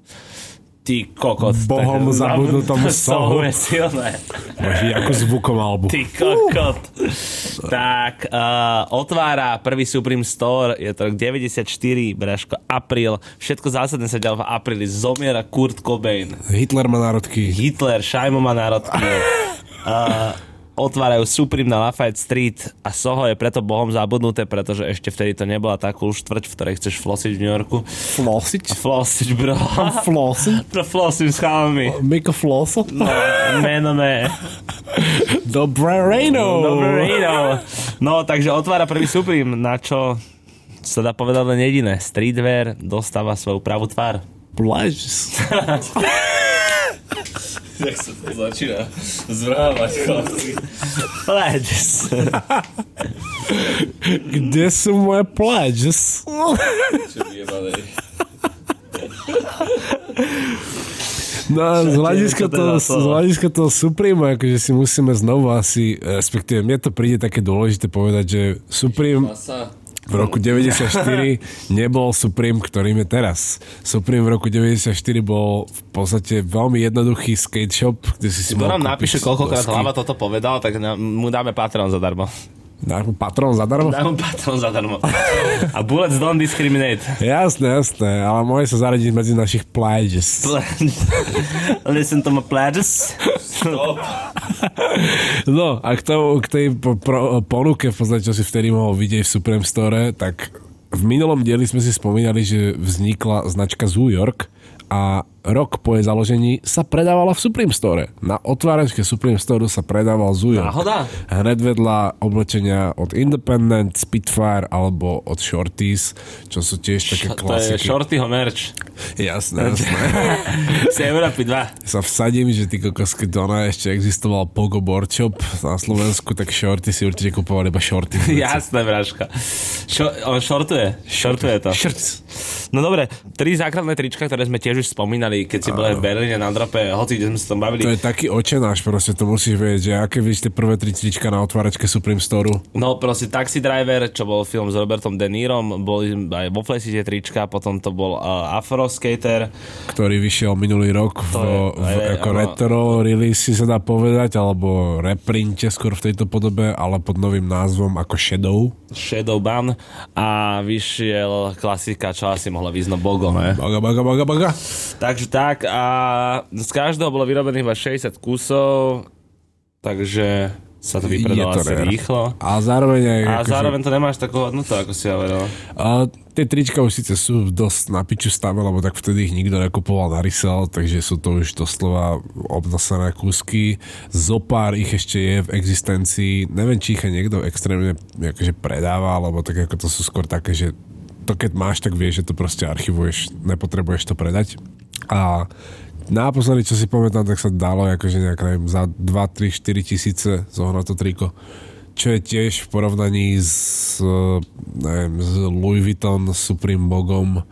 Ty kokot. Bohom zabudnutom sohu. je silné. Bože, ako zvukom albu. Ty kokot. tak, uh, otvára prvý Supreme Store, je to rok 94, Braško, apríl. Všetko zásadne sa ďalej v apríli. Zomiera Kurt Cobain. Hitler má národky. Hitler, Šajmo má národky. uh, otvárajú Supreme na Lafayette Street a Soho je preto bohom zabudnuté, pretože ešte vtedy to nebola tá cool štvrť, v ktorej chceš flosiť v New Yorku. Flosiť? Flosiť, bro. Flosiť? Bro, flosím s chalami. Miko floso? No, meno ne. Dobré rejno. Dobré rejno. No, takže otvára prvý Supreme, na čo sa dá povedať len jediné. Streetwear dostáva svoju pravú tvár. Pleasures. Jak sa to začína zvrhávať, chlapci. Pledges. Kde sú moje pledges? Čo vyjebanej. No z hľadiska, toho, z hľadiska toho Supreme, akože si musíme znovu asi, respektíve mne to príde také dôležité povedať, že Supreme v roku 94 nebol Supreme, ktorým je teraz. Supreme v roku 94 bol v podstate veľmi jednoduchý skate shop, kde si si Kto nám napíše, koľkokrát hlava toto povedal, tak mu dáme Patreon zadarmo. Dáš mu patron zadarmo? Dám mu patron zadarmo. A bullets don't discriminate. Jasné, jasné, ale môže sa zaradiť medzi našich pledges. Listen to my pledges. no a k, tomu, k tej po, pro, ponuke, v podstate, čo si vtedy mohol vidieť v Supreme Store, tak v minulom dieli sme si spomínali, že vznikla značka Zoo York a rok po jej založení sa predávala v Supreme Store. Na otváračke Supreme Store sa predával Zujo. Náhoda? Hned vedľa oblečenia od Independent, Spitfire alebo od Shorties, čo sú tiež také Š- klasiky. To je Shortyho merch. Jasné, jasné. Z Európy 2. sa vsadím, že ty kokos, keď ona ešte existoval Pogo Shop na Slovensku, tak Shorty si určite kupovali iba Shorty. Jasné, vražka. Šo, on shortuje. Shortuje to. Shirts. No dobre, tri základné trička, ktoré sme tiež už spomínali, keď si boli v Berlíne na drope, hoci kde sme sa tam bavili. To je taký očenáš, proste to musíš vedieť, že aké vidíš tie prvé tri trička na otváračke Supreme Store. No proste Taxi Driver, čo bol film s Robertom De Nirom, boli aj vo Flesi tie trička, potom to bol uh, Afro Skater. ktorý vyšiel minulý rok v, je- v, je- ako áno. retro release si sa dá povedať, alebo reprinte skôr v tejto podobe, ale pod novým názvom ako Shadow. Shadow Ban a vyšiel klasika, čo asi mohla výsť no Bogo, ne? Baga, baga, baga, baga. Takže tak a z každého bolo vyrobených iba 60 kusov, takže sa to vypredalo asi rare. rýchlo. A zároveň aj... A akože- zároveň to nemáš takú hodnotu, ako si hovoril. A tie trička už síce sú dosť na piču stave, lebo tak vtedy ich nikto nekupoval na resell, takže sú to už doslova obnosené kúsky. Zopár ich ešte je v existencii. Neviem, či ich aj niekto extrémne akože predáva, alebo tak ako to sú skôr také, že to keď máš, tak vieš, že to proste archivuješ, nepotrebuješ to predať. A naposledy, čo si pamätám, tak sa dalo akože nejak, neviem, za 2, 3, 4 tisíce zohnať to triko čo je tiež v porovnaní s, eh, neviem, s Louis Vuitton Supreme Bogom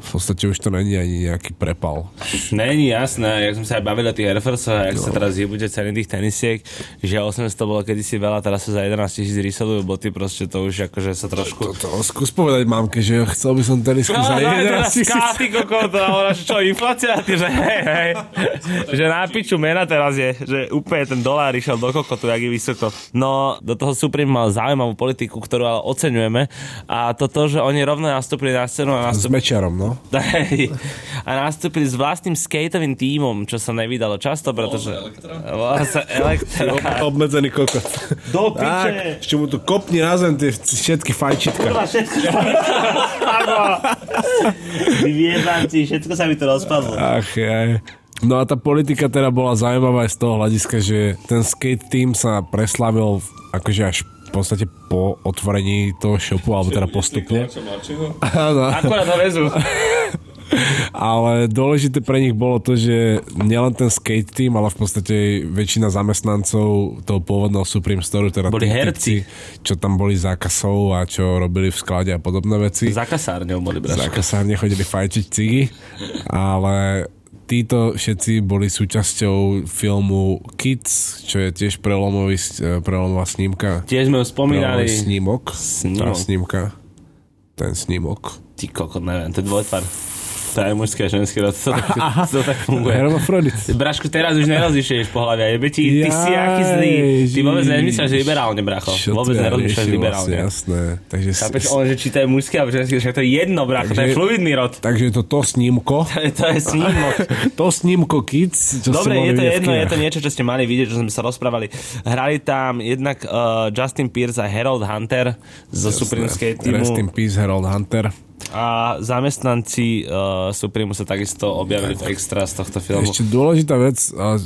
v podstate už to není ani nejaký prepal. Není jasné, jak sme sa aj bavili o tých Air Force, jak sa teraz jebúte ceny tých tenisiek, že 800 bolo kedysi veľa, teraz sa za 11 tisíc ryselujú boty, proste to už akože sa trošku... To skús povedať mamke, že chcel by som tenisku za 11 tisíc. Skáty kokot, a ona, že čo, inflácia? Ty, že hej, hej. Že na piču mena teraz je, že úplne ten dolár išiel do kokotu, jak je vysoko. No, do toho Supreme mal zaujímavú politiku, ktorú ale oceňujeme. A to to, že oni rovno nastúpili na scénu a S nastúpili mečarom, no. A nastúpili s vlastným skateovým tímom, čo sa nevydalo často, pretože... Volá sa Elektra. Obmedzený kokot. Do piče. Ešte mu tu kopni na zem tie všetky fajčitka. Kurva, všetko sa mi to rozpadlo. Vy vyjebanci, všetko sa mi to rozpadlo. Ach, jaj. No a tá politika teda bola zaujímavá aj z toho hľadiska, že ten skate team sa preslavil akože až v podstate po otvorení toho shopu, alebo teda postupne. Áno. Akurát ho vezú. Ale dôležité pre nich bolo to, že nielen ten skate team, ale v podstate väčšina zamestnancov toho pôvodného Supreme Store, teda Boli tí herci. čo tam boli zákazov a čo robili v sklade a podobné veci. Za kasárňou boli, Za braško. kasárne chodili fajčiť cigy, ale títo všetci boli súčasťou filmu Kids, čo je tiež prelomový, prelomová snímka. Tiež sme ho spomínali. Prelomový snímok. Snímok. Tá snímka. Ten snímok. Ty kokot, neviem, to je dvojtvar. To je mužský a ženský rod, to tak, to tak funguje. Hermafrodit. Brašku, teraz už nerozlišuješ pohľavia, jebe ti, ty si aký zlý. Ty vôbec nezmyslíš liberálne, bracho. Vôbec to nerozmýšľaš liberálne. Vlastne, jasné. Takže, Chápeš, on, že či to je mužský alebo ženský, však to je jedno, bracho, to je fluidný rod. takže je to to snímko. To je, to je snímok. to snímko Kids, čo Dobre, je to jedno, je to niečo, čo ste mali vidieť, čo sme sa rozprávali. Hrali tam jednak uh, Justin Pierce a Harold Hunter zo Supreme Skate Rest in peace, Harold Hunter. A zamestnanci uh, Supreme sa takisto objavili v extra z tohto filmu. Ešte dôležitá vec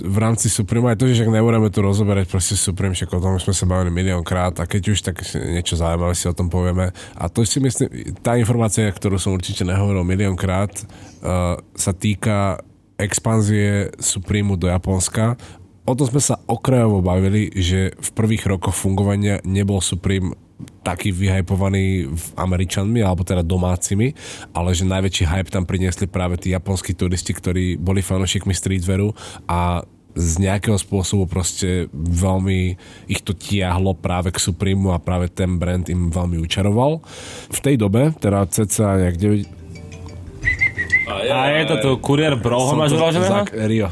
v rámci Supreme aj to, že však nebudeme tu rozoberať proste Supreme, však o tom sme sa bavili miliónkrát a keď už tak niečo zaujímavé si o tom povieme. A to si myslím, tá informácia, ktorú som určite nehovoril miliónkrát, uh, sa týka expanzie Supremu do Japonska. O tom sme sa okrajovo bavili, že v prvých rokoch fungovania nebol Supreme taký vyhypovaný Američanmi, alebo teda domácimi, ale že najväčší hype tam priniesli práve tí japonskí turisti, ktorí boli fanúšikmi streetwearu a z nejakého spôsobu proste veľmi ich to tiahlo práve k Supremu a práve ten brand im veľmi učaroval. V tej dobe, teda ceca nejak 9... A je, a je to tu kurier Broho, máš vyloženého? Rio.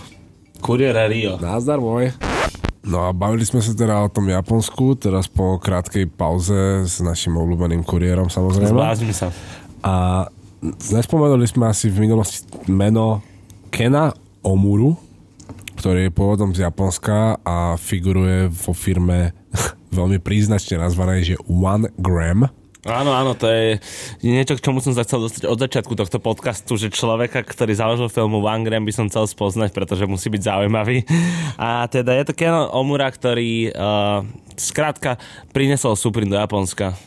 Kurier Rio. Nazdar, môj. No a bavili sme sa teda o tom Japonsku, teraz po krátkej pauze s našim obľúbeným kuriérom samozrejme. Zblázim sa. A nespomenuli sme asi v minulosti meno Kena Omuru, ktorý je pôvodom z Japonska a figuruje vo firme veľmi príznačne nazvanej, že One Gram Áno, áno, to je niečo, k čomu som sa chcel dostať od začiatku tohto podcastu, že človeka, ktorý založil filmu One Gram by som chcel spoznať, pretože musí byť zaujímavý. A teda je to Ken Omura, ktorý uh, skrátka prinesol Supreme do Japonska.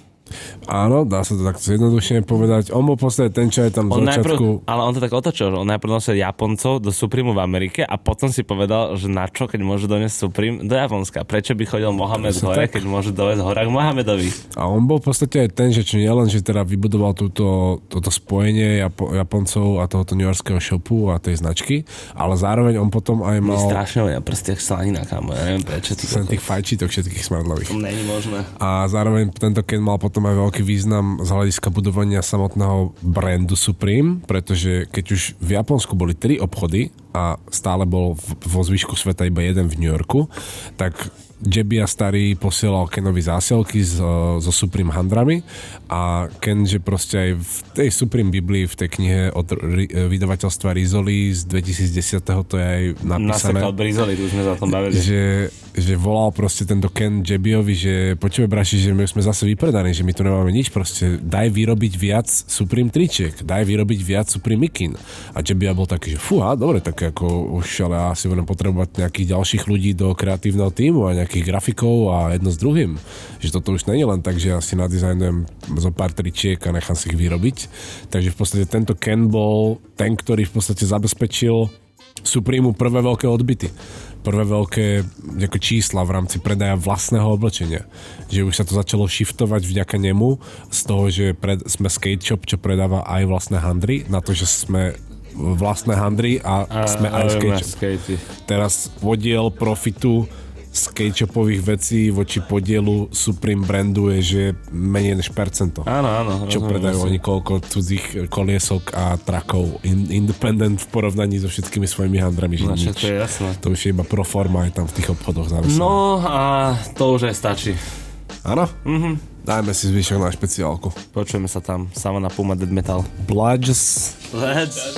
Áno, dá sa to tak zjednodušene povedať. On bol podstate ten, čo je tam on začiatku... Najprv, ale on to tak otočil, že on najprv nosil Japoncov do Supremu v Amerike a potom si povedal, že na čo, keď môže doniesť Supreme do Japonska. Prečo by chodil Mohamed hore, tak. keď môže dovesť horák Mohamedovi. A on bol v podstate aj ten, že čo nielen, že teda vybudoval túto, toto spojenie Japo, Japoncov a tohoto New Yorkského shopu a tej značky, ale zároveň on potom aj mal... My strašne ja prstiach slanina, kámo, ja neviem prečo. Ty tých fajčítok všetkých smradlových. To není možné. A zároveň tento Ken mal potom potom aj veľký význam z hľadiska budovania samotného brandu Supreme, pretože keď už v Japonsku boli tri obchody a stále bol vo zvyšku sveta iba jeden v New Yorku, tak Jebia starý posielal Kenovi zásielky so, so Supreme handrami a Ken, že proste aj v tej Supreme Biblii, v tej knihe od vydavateľstva Rizoli z 2010. to je aj napísané. Nasekal Brizoli, tu sme za tom bavili. Že, že volal proste tento Ken Jebiovi, že počujeme braši, že my sme zase vypredaní, že my tu nemáme nič, proste daj vyrobiť viac Supreme tričiek, daj vyrobiť viac Supreme mikin. A Jebia bol taký, že fúha, dobre, tak ako už ale asi budem potrebovať nejakých ďalších ľudí do kreatívneho týmu a nejakých grafikov a jedno s druhým. Že toto už není len tak, že ja si nadizajnujem zo pár tričiek a nechám si ich vyrobiť. Takže v podstate tento Ken bol ten, ktorý v podstate zabezpečil Supremu prvé veľké odbyty prvé veľké ako čísla v rámci predaja vlastného oblečenia. Že už sa to začalo shiftovať vďaka nemu z toho, že pred, sme skate shop, čo predáva aj vlastné handry, na to, že sme vlastné handry a, a sme aj skate. Teraz podiel profitu skatechopových vecí voči podielu Supreme brandu je, že menej než percento. Áno, áno. Čo predajú oni koľko cudzích koliesok a trakov in, independent v porovnaní so všetkými svojimi handrami. Že no, nič. to je jasné. To už je iba pro forma aj tam v tých obchodoch závislé. No a to už aj stačí. Áno? Mhm. Dajme si zvyšok na špeciálku. Počujeme sa tam. Sama na Puma Dead Metal. Bludges. Bludges.